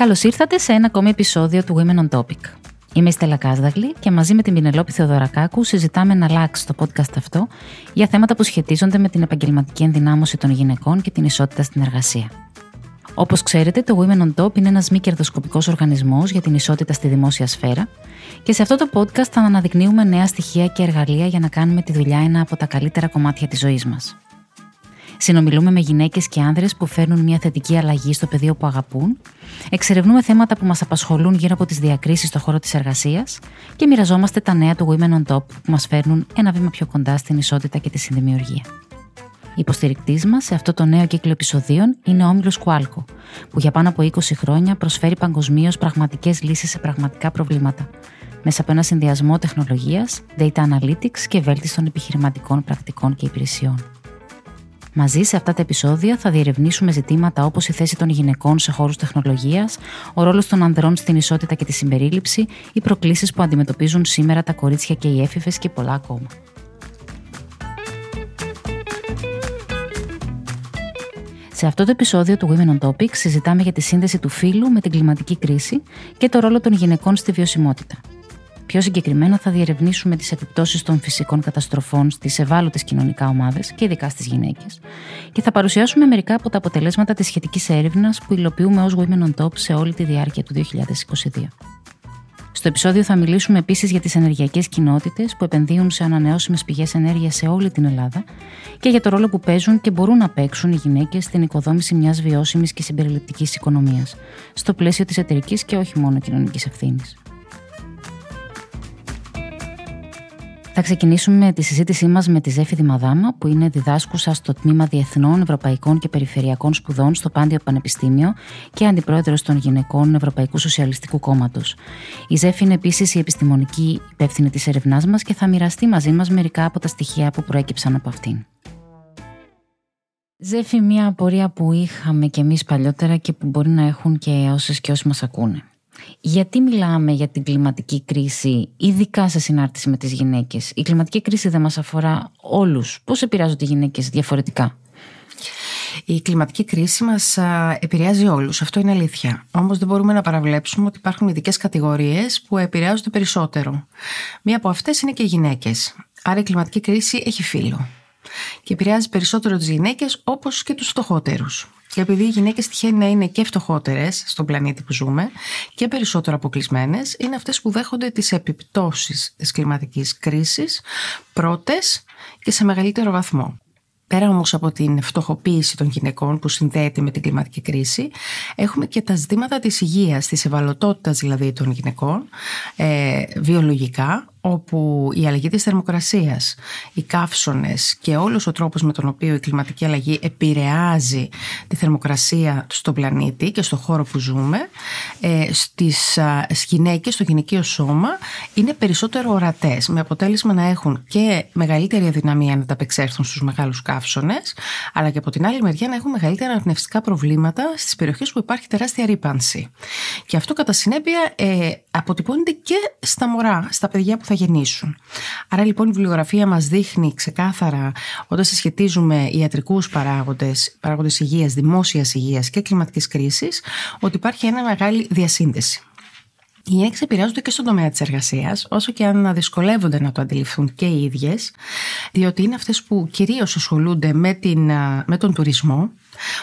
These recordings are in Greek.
Καλώς ήρθατε σε ένα ακόμη επεισόδιο του Women on Topic. Είμαι η Στέλλα Κάσδαγλη και μαζί με την Πινελόπη Θεοδωρακάκου συζητάμε να αλλάξει το podcast αυτό για θέματα που σχετίζονται με την επαγγελματική ενδυνάμωση των γυναικών και την ισότητα στην εργασία. Όπως ξέρετε, το Women on Top είναι ένας μη κερδοσκοπικός οργανισμός για την ισότητα στη δημόσια σφαίρα και σε αυτό το podcast θα αναδεικνύουμε νέα στοιχεία και εργαλεία για να κάνουμε τη δουλειά ένα από τα καλύτερα κομμάτια της ζωής μας. Συνομιλούμε με γυναίκες και άνδρες που φέρνουν μια θετική αλλαγή στο πεδίο που αγαπούν, εξερευνούμε θέματα που μας απασχολούν γύρω από τις διακρίσεις στον χώρο της εργασίας και μοιραζόμαστε τα νέα του Women on Top που μας φέρνουν ένα βήμα πιο κοντά στην ισότητα και τη συνδημιουργία. Η υποστηρικτής μας σε αυτό το νέο κύκλο επεισοδίων είναι ο Όμιλος Κουάλκο, που για πάνω από 20 χρόνια προσφέρει παγκοσμίως πραγματικές λύσεις σε πραγματικά προβλήματα, μέσα από ένα συνδυασμό τεχνολογίας, data analytics και βέλτιστων επιχειρηματικών πρακτικών και υπηρεσιών. Μαζί σε αυτά τα επεισόδια θα διερευνήσουμε ζητήματα όπως η θέση των γυναικών σε χώρους τεχνολογίας, ο ρόλος των ανδρών στην ισότητα και τη συμπερίληψη, οι προκλήσεις που αντιμετωπίζουν σήμερα τα κορίτσια και οι έφηβες και πολλά ακόμα. Σε αυτό το επεισόδιο του Women on Topic συζητάμε για τη σύνδεση του φύλου με την κλιματική κρίση και το ρόλο των γυναικών στη βιωσιμότητα. Πιο συγκεκριμένα θα διερευνήσουμε τις επιπτώσεις των φυσικών καταστροφών στις ευάλωτες κοινωνικά ομάδες και ειδικά στις γυναίκες και θα παρουσιάσουμε μερικά από τα αποτελέσματα της σχετικής έρευνας που υλοποιούμε ως Women on Top σε όλη τη διάρκεια του 2022. Στο επεισόδιο θα μιλήσουμε επίσης για τις ενεργειακές κοινότητες που επενδύουν σε ανανεώσιμες πηγές ενέργειας σε όλη την Ελλάδα και για το ρόλο που παίζουν και μπορούν να παίξουν οι γυναίκες στην οικοδόμηση μιας βιώσιμης και συμπεριληπτικής οικονομίας, στο πλαίσιο της εταιρικής και όχι μόνο κοινωνικής ευθύνης. Θα ξεκινήσουμε τη συζήτησή μας με τη Ζέφη Δημαδάμα, που είναι διδάσκουσα στο Τμήμα Διεθνών, Ευρωπαϊκών και Περιφερειακών Σπουδών στο Πάντιο Πανεπιστήμιο και αντιπρόεδρος των Γυναικών Ευρωπαϊκού Σοσιαλιστικού Κόμματος. Η Ζέφη είναι επίσης η επιστημονική υπεύθυνη της ερευνάς μας και θα μοιραστεί μαζί μας μερικά από τα στοιχεία που προέκυψαν από αυτήν. Ζέφη, μια απορία που είχαμε κι εμείς παλιότερα και που μπορεί να έχουν και όσες και όσοι μας ακούνε. Γιατί μιλάμε για την κλιματική κρίση, ειδικά σε συνάρτηση με τις γυναίκες; Η κλιματική κρίση δεν μας αφορά όλους. Πώς επηρεάζονται οι γυναίκες διαφορετικά; Η κλιματική κρίση μας επηρεάζει όλους, αυτό είναι αλήθεια. Όμως δεν μπορούμε να παραβλέψουμε ότι υπάρχουν ειδικές κατηγορίες που επηρεάζονται περισσότερο. Μία από αυτές είναι και οι γυναίκες. Άρα η κλιματική κρίση έχει φύλλο και επηρεάζει περισσότερο τις γυναίκες όπως και τους φτωχότερους. Και επειδή οι γυναίκες τυχαίνει να είναι και φτωχότερες στον πλανήτη που ζούμε και περισσότερο αποκλεισμένες, είναι αυτές που δέχονται τις επιπτώσεις της κλιματικής κρίσης πρώτες και σε μεγαλύτερο βαθμό. Πέρα όμως από την φτωχοποίηση των γυναικών που συνδέεται με την κλιματική κρίση, έχουμε και τα ζητήματα της υγείας, της ευαλωτότητας δηλαδή των γυναικών, ε, βιολογικά, όπου η αλλαγή της θερμοκρασίας, οι καύσονες και όλος ο τρόπος με τον οποίο η κλιματική αλλαγή επηρεάζει τη θερμοκρασία στον πλανήτη και στον χώρο που ζούμε, ε, στις γυναίκες, στο γυναικείο σώμα, είναι περισσότερο ορατές, με αποτέλεσμα να έχουν και μεγαλύτερη αδυναμία να τα απεξέλθουν στους μεγάλους καύσονες, αλλά και από την άλλη μεριά να έχουν μεγαλύτερα αναπνευστικά προβλήματα στις περιοχές που υπάρχει τεράστια ρήπανση. Και αυτό κατά συνέπεια ε, αποτυπώνεται και στα μωρά, στα παιδιά που θα γεννήσουν. Άρα λοιπόν η βιβλιογραφία μας δείχνει ξεκάθαρα όταν συσχετίζουμε ιατρικούς παράγοντες, παράγοντες υγείας, δημόσιας υγείας και κλιματικής κρίσης ότι υπάρχει ένα μεγάλη διασύνδεση. Οι γυναίκε επηρεάζονται και στον τομέα της εργασίας, όσο και αν δυσκολεύονται να το αντιληφθούν και οι ίδιες, διότι είναι αυτές που κυρίως ασχολούνται με, την, με τον τουρισμό,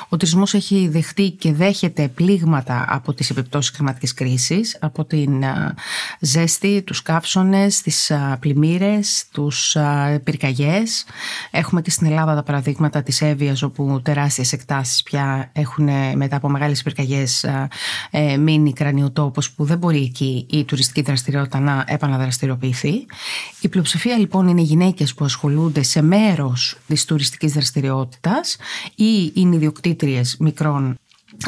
ο τουρισμός έχει δεχτεί και δέχεται πλήγματα από τις επιπτώσεις κλιματικής κρίσης, από την ζέστη, τους καύσονες, τις πλημμύρες, τους πυρκαγιές. Έχουμε και στην Ελλάδα τα παραδείγματα της Εύβοιας όπου τεράστιες εκτάσεις πια έχουν μετά από μεγάλες πυρκαγιές ε, μείνει κρανιοτόπος που δεν μπορεί εκεί η τουριστική δραστηριότητα να επαναδραστηριοποιηθεί. Η πλειοψηφία λοιπόν είναι γυναίκες που ασχολούνται σε μέρος της τουριστικής δραστηριότητας ή είναι ιδιοκτήτριες μικρών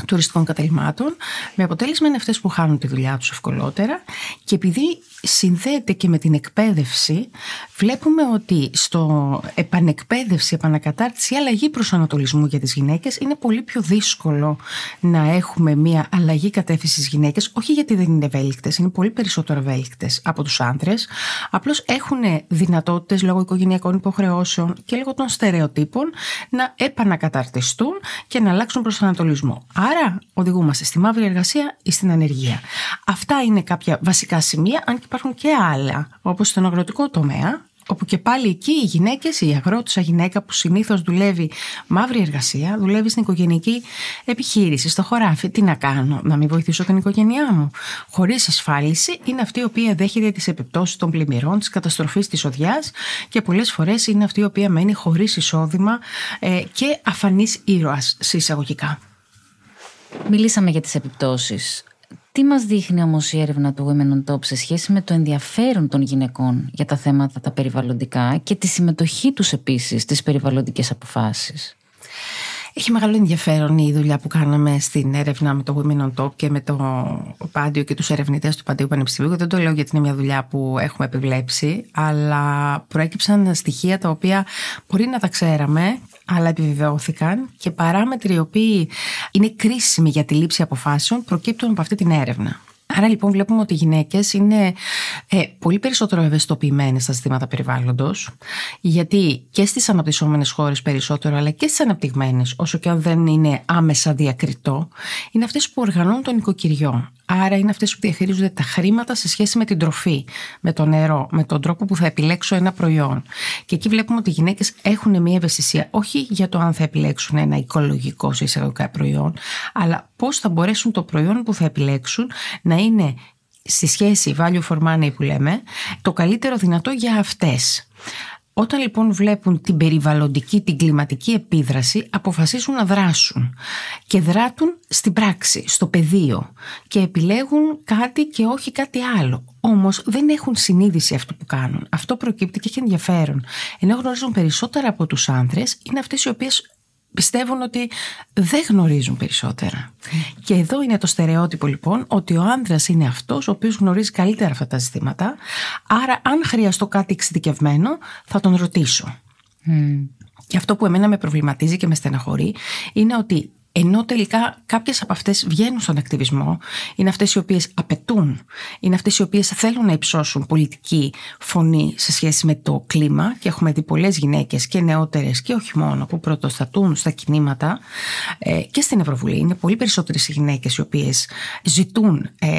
τουριστικών καταλήμματων, με αποτέλεσμα είναι αυτές που χάνουν τη δουλειά τους ευκολότερα. Και επειδή συνδέεται και με την εκπαίδευση, βλέπουμε ότι στο επανεκπαίδευση, επανακατάρτιση ή αλλαγή προσανατολισμού για τις γυναίκες είναι πολύ πιο δύσκολο να έχουμε μια αλλαγή κατεύθυνσης στις γυναίκες, όχι γιατί δεν είναι ευέλικτες, είναι πολύ περισσότερο ευέλικτες από τους άντρες, απλώς έχουν δυνατότητες λόγω οικογενειακών υποχρεώσεων και λόγω των στερεοτύπων να επανακαταρτιστούν και να αλλάξουν προσανατολισμό. Άρα οδηγούμαστε στη μαύρη εργασία ή στην ανεργία. Αυτά είναι κάποια βασικά σημεία, αν και υπάρχουν και άλλα, όπως στον αγροτικό τομέα, όπου και πάλι εκεί οι γυναίκες, η αγρότησα γυναίκα που συνήθως δουλεύει μαύρη εργασία, δουλεύει στην οικογενειακή επιχείρηση, στο χωράφι. Τι να κάνω, να μην βοηθήσω την οικογένειά μου. Χωρίς ασφάλιση είναι αυτή η οποία δέχεται τις επιπτώσεις των πλημμυρών, της καταστροφής της οδιάς και πολλές φορές είναι αυτή η οποία μένει χωρίς εισόδημα ε, και αφανής ήρωας σε εισαγωγικά. Μιλήσαμε για τις επιπτώσεις. Τι μας δείχνει όμως η έρευνα του Women on Top σε σχέση με το ενδιαφέρον των γυναικών για τα θέματα τα περιβαλλοντικά και τη συμμετοχή τους επίσης στις περιβαλλοντικές αποφάσεις; Έχει μεγάλο ενδιαφέρον η δουλειά που κάναμε στην έρευνα με το Women on Top και με το Πάντιο και τους ερευνητές του Παντίου Πανεπιστημίου. Δεν το λέω γιατί είναι μια δουλειά που έχουμε επιβλέψει, αλλά προέκυψαν στοιχεία τα οποία μπορεί να τα ξέραμε αλλά επιβεβαιώθηκαν και παράμετροι οι οποίοι είναι κρίσιμοι για τη λήψη αποφάσεων προκύπτουν από αυτή την έρευνα. Άρα λοιπόν βλέπουμε ότι οι γυναίκες είναι ε, πολύ περισσότερο ευαισθητοποιημένες στα ζητήματα περιβάλλοντος γιατί και στις αναπτυσσόμενες χώρες περισσότερο αλλά και στις αναπτυγμένες όσο και αν δεν είναι άμεσα διακριτό είναι αυτές που οργανώνουν τον οικοκυριό. Άρα είναι αυτές που διαχειρίζονται τα χρήματα σε σχέση με την τροφή, με το νερό, με τον τρόπο που θα επιλέξω ένα προϊόν. Και εκεί βλέπουμε ότι οι γυναίκες έχουν μια ευαισθησία όχι για το αν θα επιλέξουν ένα οικολογικό σε εισαγωγικά προϊόν, αλλά πώς θα μπορέσουν το προϊόν που θα επιλέξουν να είναι στη σχέση value for money που λέμε, το καλύτερο δυνατό για αυτές. Όταν λοιπόν βλέπουν την περιβαλλοντική, την κλιματική επίδραση, αποφασίζουν να δράσουν και δράτουν στην πράξη, στο πεδίο και επιλέγουν κάτι και όχι κάτι άλλο. Όμως δεν έχουν συνείδηση αυτό που κάνουν. Αυτό προκύπτει και έχει ενδιαφέρον. Ενώ γνωρίζουν περισσότερα από τους άνδρες, είναι αυτές οι οποίες πιστεύουν ότι δεν γνωρίζουν περισσότερα. Και εδώ είναι το στερεότυπο λοιπόν ότι ο άντρα είναι αυτός ο οποίος γνωρίζει καλύτερα αυτά τα ζητήματα. Άρα αν χρειαστώ κάτι εξειδικευμένο θα τον ρωτήσω. Και αυτό που εμένα με προβληματίζει και με στεναχωρεί είναι ότι ενώ τελικά κάποιες από αυτές βγαίνουν στον ακτιβισμό, είναι αυτές οι οποίες απαιτούν, είναι αυτές οι οποίες θέλουν να υψώσουν πολιτική φωνή σε σχέση με το κλίμα. Και έχουμε δει πολλές γυναίκες και νεότερες και όχι μόνο που πρωτοστατούν στα κινήματα ε, και στην Ευρωβουλή. Είναι πολύ περισσότερες οι γυναίκες οι οποίες ζητούν ε,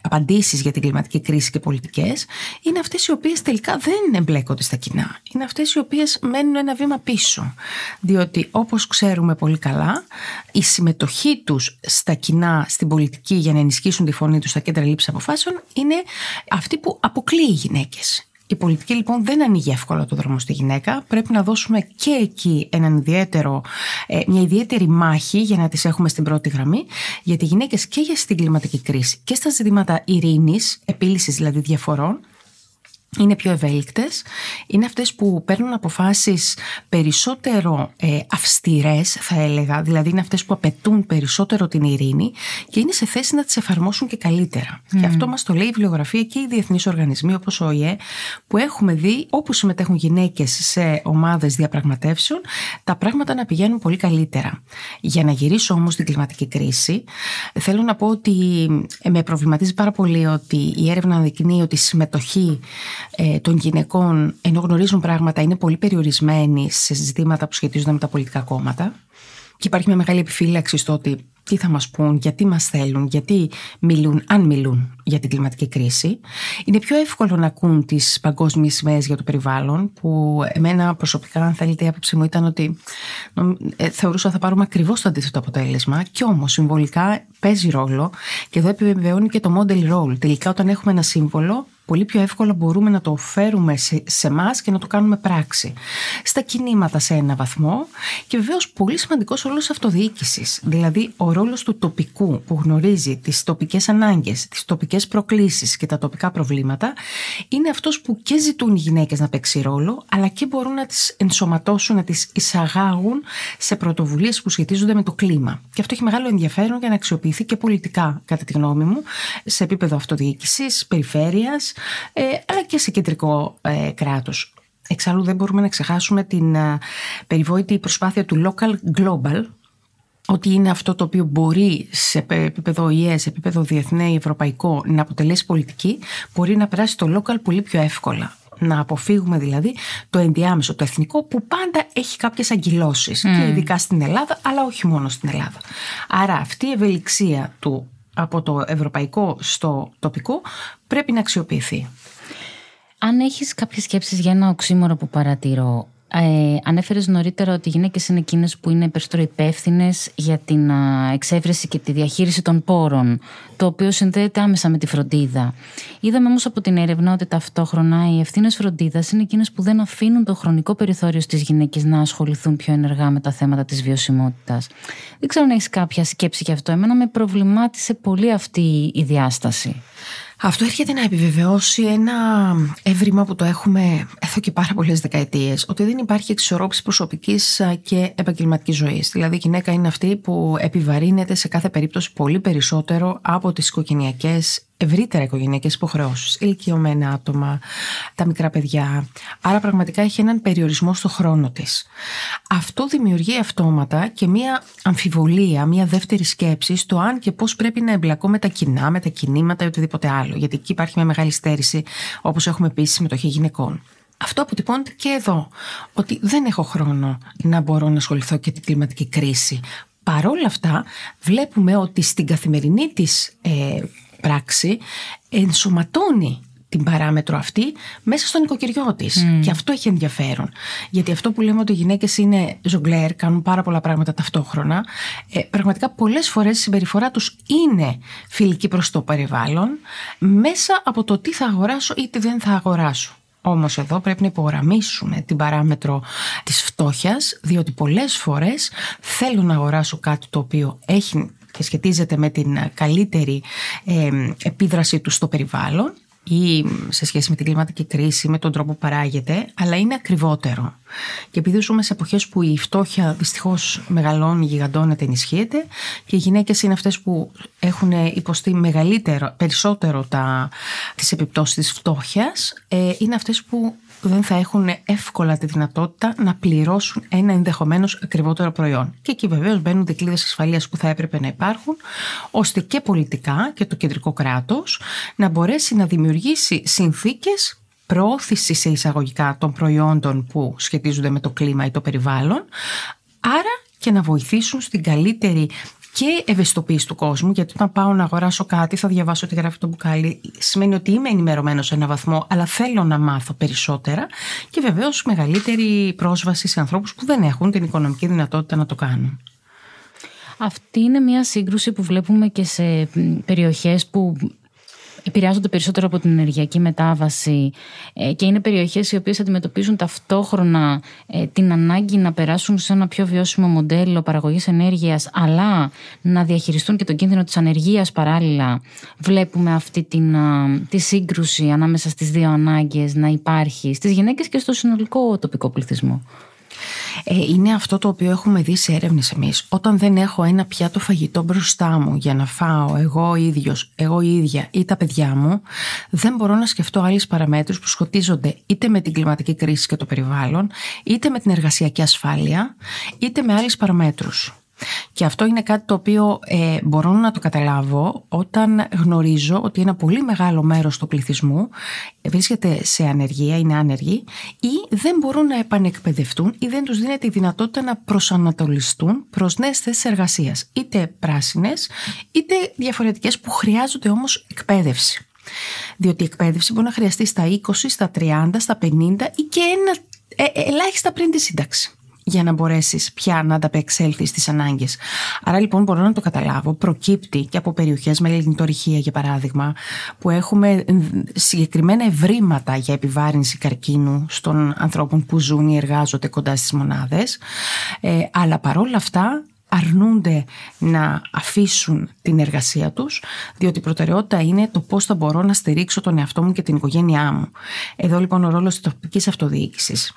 απαντήσεις για την κλιματική κρίση και πολιτικές. Είναι αυτές οι οποίες τελικά δεν εμπλέκονται στα κοινά. Είναι αυτές οι οποίες μένουν ένα βήμα πίσω. Διότι όπως ξέρουμε πολύ καλά, η συμμετοχή τους στα κοινά, στην πολιτική για να ενισχύσουν τη φωνή τους στα κέντρα λήψης αποφάσεων είναι αυτή που αποκλείει οι γυναίκες. Η πολιτική λοιπόν δεν ανοίγει εύκολα το δρόμο στη γυναίκα. Πρέπει να δώσουμε και εκεί έναν ιδιαίτερο, ε, μια ιδιαίτερη μάχη για να τις έχουμε στην πρώτη γραμμή. Γιατί οι γυναίκες και για στην κλιματική κρίση και στα ζητήματα ειρήνης, επίλυσης δηλαδή διαφορών, είναι πιο ευέλικτες, είναι αυτές που παίρνουν αποφάσεις περισσότερο ε, αυστηρές θα έλεγα, δηλαδή είναι αυτές που απαιτούν περισσότερο την ειρήνη και είναι σε θέση να τις εφαρμόσουν και καλύτερα. Και αυτό μας το λέει η βιβλιογραφία και οι διεθνείς οργανισμοί όπως ο ΙΕ που έχουμε δει όπου συμμετέχουν γυναίκες σε ομάδες διαπραγματεύσεων τα πράγματα να πηγαίνουν πολύ καλύτερα. Για να γυρίσω όμως την κλιματική κρίση θέλω να πω ότι ε, με προβληματίζει πάρα πολύ ότι η έρευνα αναδεικνύει ότι η συμμετοχή ε, των γυναικών, ενώ γνωρίζουν πράγματα, είναι πολύ περιορισμένοι σε ζητήματα που σχετίζονται με τα πολιτικά κόμματα. Και υπάρχει μια μεγάλη επιφύλαξη στο ότι τι θα μας πούν, γιατί μας θέλουν, γιατί μιλούν, αν μιλούν για την κλιματική κρίση. Είναι πιο εύκολο να ακούν τις παγκόσμιες σημαίες για το περιβάλλον, που εμένα προσωπικά, αν θέλετε, η άποψη μου ήταν ότι ε, θεωρούσα θα πάρουμε ακριβώς το αντίθετο αποτέλεσμα. Και όμως συμβολικά παίζει ρόλο και εδώ επιβεβαιώνει και το model role. Τελικά, όταν έχουμε ένα σύμβολο, πολύ πιο εύκολα μπορούμε να το φέρουμε σε εμάς και να το κάνουμε πράξη. Στα κινήματα σε ένα βαθμό και βεβαίως πολύ σημαντικός ο ρόλο αυτοδιοίκησης. Δηλαδή ο ρόλος του τοπικού που γνωρίζει τις τοπικές ανάγκες, τις τοπικές προκλήσεις και τα τοπικά προβλήματα είναι αυτός που και ζητούν οι γυναίκες να παίξει ρόλο, αλλά και μπορούν να τις ενσωματώσουν, να τις εισαγάγουν σε πρωτοβουλίες που σχετίζονται με το κλίμα. Και αυτό έχει μεγάλο ενδιαφέρον για να αξιοποιηθεί και πολιτικά, κατά τη γνώμη μου, σε επίπεδο αυτοδιοίκησης, περιφέρειας, ε, αλλά και σε κεντρικό ε, κράτος. Εξάλλου δεν μπορούμε να ξεχάσουμε την ε, περιβόητη προσπάθεια του local global, ότι είναι αυτό το οποίο μπορεί σε επίπεδο ΙΕ, σε επίπεδο διεθνέ ή ευρωπαϊκό να αποτελέσει πολιτική, μπορεί να περάσει το local πολύ πιο εύκολα. Να αποφύγουμε δηλαδή το ενδιάμεσο, το εθνικό που πάντα έχει κάποιες αγκυλώσεις και ειδικά στην Ελλάδα αλλά όχι μόνο στην Ελλάδα. Άρα αυτή η ευελιξία του από το ευρωπαϊκό στο τοπικό πρέπει να αξιοποιηθεί. Αν έχεις κάποιες σκέψεις για ένα οξύμορο που παρατηρώ, ε, ανέφερες νωρίτερα ότι οι γυναίκες είναι εκείνες που είναι περισσότερο υπεύθυνες για την εξέβρεση και τη διαχείριση των πόρων, το οποίο συνδέεται άμεσα με τη φροντίδα. Είδαμε όμως από την έρευνα ότι ταυτόχρονα οι ευθύνες φροντίδας είναι εκείνες που δεν αφήνουν το χρονικό περιθώριο στις γυναίκες να ασχοληθούν πιο ενεργά με τα θέματα της βιωσιμότητας. Δεν ξέρω αν έχεις κάποια σκέψη γι' αυτό. Εμένα με προβλημάτισε πολύ αυτή η διάσταση. Αυτό έρχεται να επιβεβαιώσει ένα έβριμα που το έχουμε εδώ και πάρα πολλές δεκαετίες, ότι δεν υπάρχει εξισορρόπηση προσωπικής και επαγγελματικής ζωής. Δηλαδή, η γυναίκα είναι αυτή που επιβαρύνεται σε κάθε περίπτωση πολύ περισσότερο από τις οικογενειακές ευρύτερα οικογενειακές υποχρεώσεις, ηλικιωμένα άτομα, τα μικρά παιδιά. Άρα πραγματικά έχει έναν περιορισμό στο χρόνο της. Αυτό δημιουργεί αυτόματα και μία αμφιβολία, μία δεύτερη σκέψη στο αν και πώς πρέπει να εμπλακώ με τα κοινά, με τα κινήματα ή οτιδήποτε άλλο. Γιατί εκεί υπάρχει μια μεγάλη στέρηση, όπως έχουμε πει, στη συμμετοχή γυναικών. Αυτό αποτυπώνεται και εδώ, ότι δεν έχω χρόνο να μπορώ να ασχοληθώ και την κλιματική κρίση. Παρόλα αυτά βλέπουμε ότι στην καθημερινή της ε, πράξη ενσωματώνει την παράμετρο αυτή μέσα στον οικοκυριό της. Και αυτό έχει ενδιαφέρον. Γιατί αυτό που λέμε ότι οι γυναίκες είναι ζογκλέρ, κάνουν πάρα πολλά πράγματα ταυτόχρονα, ε, πραγματικά πολλές φορές η συμπεριφορά τους είναι φιλική προς το περιβάλλον, μέσα από το τι θα αγοράσω ή τι δεν θα αγοράσω. Όμως εδώ πρέπει να υπογραμμίσουμε την παράμετρο της φτώχειας, διότι πολλές φορές θέλω να αγοράσω κάτι το οποίο έχει και σχετίζεται με την καλύτερη επίδραση του στο περιβάλλον ή σε σχέση με την κλιματική κρίση, με τον τρόπο που παράγεται, αλλά είναι ακριβότερο. Και επειδή ζούμε σε εποχές που η φτώχεια δυστυχώς μεγαλώνει, γιγαντώνεται, ενισχύεται και οι γυναίκες είναι αυτές που έχουν υποστεί μεγαλύτερο, περισσότερο τα, τις επιπτώσεις της φτώχειας, ε, είναι αυτές που δεν θα έχουν εύκολα τη δυνατότητα να πληρώσουν ένα ενδεχομένως ακριβότερο προϊόν. Και εκεί βεβαίως μπαίνουν δικλείδες ασφαλείας που θα έπρεπε να υπάρχουν, ώστε και πολιτικά και το κεντρικό κράτος να μπορέσει να δημιουργήσει συνθήκες προώθησης σε εισαγωγικά των προϊόντων που σχετίζονται με το κλίμα ή το περιβάλλον, άρα και να βοηθήσουν στην καλύτερη και ευαισθητοποίηση του κόσμου, γιατί όταν πάω να αγοράσω κάτι, θα διαβάσω τι γράφει το μπουκάλι. Σημαίνει ότι είμαι ενημερωμένος σε έναν βαθμό, αλλά θέλω να μάθω περισσότερα και βεβαίως μεγαλύτερη πρόσβαση σε ανθρώπους που δεν έχουν την οικονομική δυνατότητα να το κάνουν. Αυτή είναι μια σύγκρουση που βλέπουμε και σε περιοχές που επηρεάζονται περισσότερο από την ενεργειακή μετάβαση ε, και είναι περιοχές οι οποίες αντιμετωπίζουν ταυτόχρονα ε, την ανάγκη να περάσουν σε ένα πιο βιώσιμο μοντέλο παραγωγής ενέργειας αλλά να διαχειριστούν και τον κίνδυνο της ανεργίας παράλληλα. Βλέπουμε αυτή την, τη σύγκρουση ανάμεσα στις δύο ανάγκες να υπάρχει στις γυναίκες και στο συνολικό τοπικό πληθυσμό. Ε, είναι αυτό το οποίο έχουμε δει σε έρευνες εμείς. Όταν δεν έχω ένα πιάτο φαγητό μπροστά μου για να φάω εγώ ίδιος, εγώ ίδια ή τα παιδιά μου, δεν μπορώ να σκεφτώ άλλες παραμέτρους που σχετίζονται είτε με την κλιματική κρίση και το περιβάλλον, είτε με την εργασιακή ασφάλεια, είτε με άλλες παραμέτρους. Και αυτό είναι κάτι το οποίο ε, μπορώ να το καταλάβω όταν γνωρίζω ότι ένα πολύ μεγάλο μέρος του πληθυσμού βρίσκεται σε ανεργία, είναι άνεργοι ή δεν μπορούν να επανεκπαιδευτούν ή δεν τους δίνεται η δυνατότητα να προσανατολιστούν προς νέες θέσεις εργασίας, είτε πράσινες είτε διαφορετικές που χρειάζονται όμως εκπαίδευση. Διότι η εκπαίδευση μπορεί να χρειαστεί στα 20, στα 30, στα 50 ή και ένα, ε, ε, ελάχιστα πριν τη σύνταξη για να μπορέσεις πια να ανταπεξέλθεις στις ανάγκες. Άρα λοιπόν μπορώ να το καταλάβω. Προκύπτει και από περιοχές με λιγνητορυχία, για παράδειγμα, που έχουμε συγκεκριμένα ευρήματα για επιβάρυνση καρκίνου των ανθρώπων που ζουν ή εργάζονται κοντά στις μονάδες. Ε, αλλά παρόλα αυτά αρνούνται να αφήσουν την εργασία τους, διότι η προτεραιότητα είναι το πώς θα μπορώ να στηρίξω τον εαυτό μου και την οικογένειά μου. Εδώ λοιπόν ο ρόλος της τοπικής αυτοδιοίκησης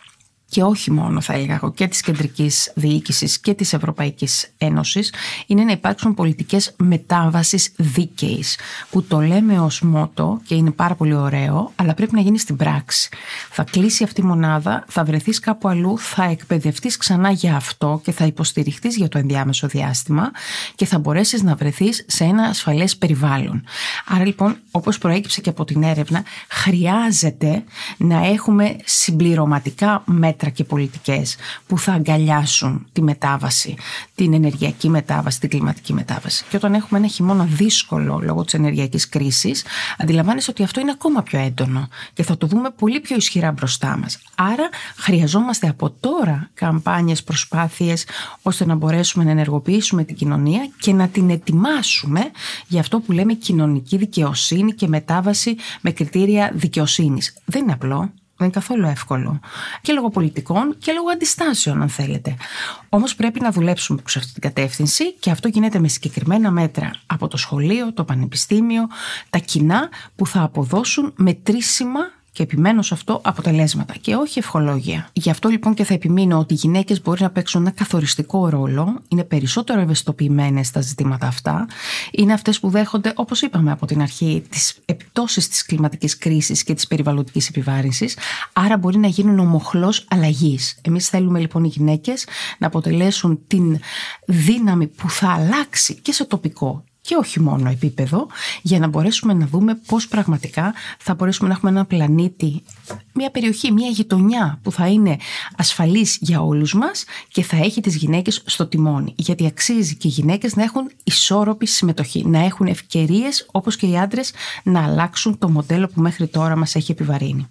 και όχι μόνο θα έλεγα εγώ και της κεντρικής διοίκησης και της Ευρωπαϊκής Ένωσης είναι να υπάρξουν πολιτικές μετάβασης δίκαιης που το λέμε ως μότο και είναι πάρα πολύ ωραίο αλλά πρέπει να γίνει στην πράξη. Θα κλείσει αυτή η μονάδα, θα βρεθείς κάπου αλλού, θα εκπαιδευτείς ξανά για αυτό και θα υποστηριχθείς για το ενδιάμεσο διάστημα και θα μπορέσεις να βρεθείς σε ένα ασφαλές περιβάλλον. Άρα λοιπόν όπως προέκυψε και από την έρευνα χρειάζεται να έχουμε συμπληρωματικά μέτρα και πολιτικές που θα αγκαλιάσουν τη μετάβαση, την ενεργειακή μετάβαση, την κλιματική μετάβαση. Και όταν έχουμε ένα χειμώνα δύσκολο λόγω της ενεργειακής κρίσης, αντιλαμβάνεσαι ότι αυτό είναι ακόμα πιο έντονο και θα το δούμε πολύ πιο ισχυρά μπροστά μας. Άρα χρειαζόμαστε από τώρα καμπάνιες, προσπάθειες ώστε να μπορέσουμε να ενεργοποιήσουμε την κοινωνία και να την ετοιμάσουμε για αυτό που λέμε κοινωνική δικαιοσύνη και μετάβαση με κριτήρια δικαιοσύνης. Δεν είναι απλό. Δεν είναι καθόλου εύκολο. Και λόγω πολιτικών και λόγω αντιστάσεων, αν θέλετε. Όμως πρέπει να δουλέψουμε προς αυτή την κατεύθυνση και αυτό γίνεται με συγκεκριμένα μέτρα από το σχολείο, το πανεπιστήμιο, τα κοινά που θα αποδώσουν μετρήσιμα και επιμένω σε αυτό αποτελέσματα και όχι ευχολόγια. Γι' αυτό λοιπόν και θα επιμείνω ότι οι γυναίκες μπορεί να παίξουν ένα καθοριστικό ρόλο, είναι περισσότερο ευαισθητοποιημένες στα ζητήματα αυτά, είναι αυτές που δέχονται, όπως είπαμε από την αρχή, τις επιπτώσεις της κλιματικής κρίσης και της περιβαλλοντικής επιβάρυνσης, άρα μπορεί να γίνουν ο μοχλός αλλαγής. Εμείς θέλουμε λοιπόν οι γυναίκες να αποτελέσουν την δύναμη που θα αλλάξει και σε τοπικό και όχι μόνο επίπεδο, για να μπορέσουμε να δούμε πώς πραγματικά θα μπορέσουμε να έχουμε ένα πλανήτη, μια περιοχή, μια γειτονιά που θα είναι ασφαλής για όλους μας και θα έχει τις γυναίκες στο τιμόνι. Γιατί αξίζει και οι γυναίκες να έχουν ισόρροπη συμμετοχή, να έχουν ευκαιρίες όπως και οι άντρες να αλλάξουν το μοντέλο που μέχρι τώρα μας έχει επιβαρύνει.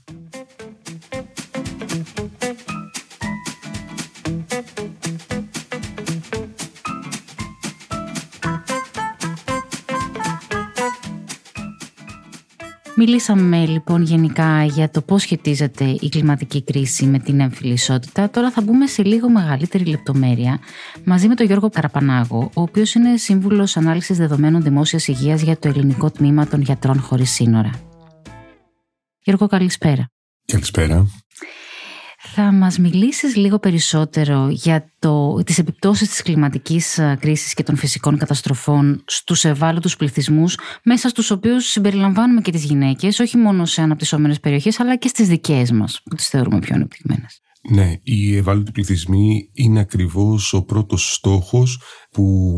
Μιλήσαμε λοιπόν γενικά για το πώς σχετίζεται η κλιματική κρίση με την έμφυλη ισότητα. Τώρα θα μπούμε σε λίγο μεγαλύτερη λεπτομέρεια μαζί με τον Γιώργο Καραπανάγο, ο οποίος είναι σύμβουλος ανάλυσης δεδομένων δημόσιας υγείας για το ελληνικό τμήμα των γιατρών χωρίς σύνορα. Γιώργο, καλησπέρα. Καλησπέρα. Θα μας μιλήσεις λίγο περισσότερο για το, τις επιπτώσεις της κλιματικής ε, κρίσης και των φυσικών καταστροφών στους ευάλωτους πληθυσμούς μέσα στους οποίους συμπεριλαμβάνουμε και τις γυναίκες όχι μόνο σε αναπτυσσόμενες περιοχές αλλά και στις δικές μας που τις θεωρούμε πιο ανεπτυγμένες. Ναι, οι ευάλωτοι πληθυσμοί είναι ακριβώς ο πρώτος στόχος που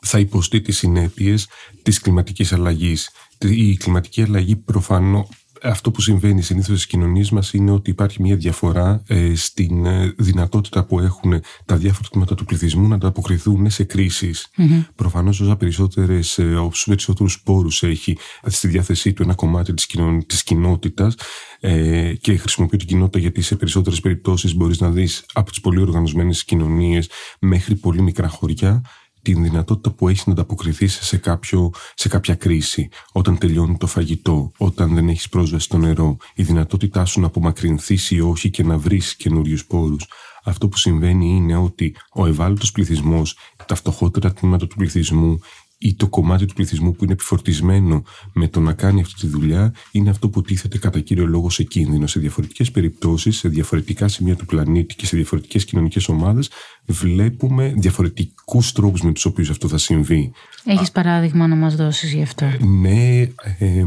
θα υποστεί τις συνέπειες της κλιματικής αλλαγής. Η κλιματική αλλαγή προφανώς αυτό που συμβαίνει συνήθως στις κοινωνίες μας είναι ότι υπάρχει μια διαφορά ε, στην ε, δυνατότητα που έχουν τα διάφορα τμήματα του πληθυσμού να ανταποκριθούν σε κρίσεις. Mm-hmm. Προφανώς όσα περισσότερες, ε, όσους περισσότερους πόρους έχει στη διάθεσή του ένα κομμάτι της, κοινων, της κοινότητας ε, και χρησιμοποιεί την κοινότητα γιατί σε περισσότερες περιπτώσεις μπορείς να δεις από τις πολύ οργανωμένες κοινωνίες μέχρι πολύ μικρά χωριά την δυνατότητα που έχεις να ανταποκριθείς σε, κάποιο, σε κάποια κρίση, όταν τελειώνει το φαγητό, όταν δεν έχεις πρόσβαση στο νερό, η δυνατότητά σου να απομακρυνθείς ή όχι και να βρεις καινούριους πόρους. Αυτό που συμβαίνει είναι ότι ο ευάλωτος πληθυσμός, τα φτωχότερα τμήματα του πληθυσμού, ή το κομμάτι του πληθυσμού που είναι επιφορτισμένο με το να κάνει αυτή τη δουλειά είναι αυτό που τίθεται κατά κύριο λόγο σε κίνδυνο. Σε διαφορετικές περιπτώσεις, σε διαφορετικά σημεία του πλανήτη και σε διαφορετικές κοινωνικές ομάδες βλέπουμε διαφορετικούς τρόπους με τους οποίους αυτό θα συμβεί. Έχεις παράδειγμα να μας δώσεις γι' αυτό; Ναι, ε,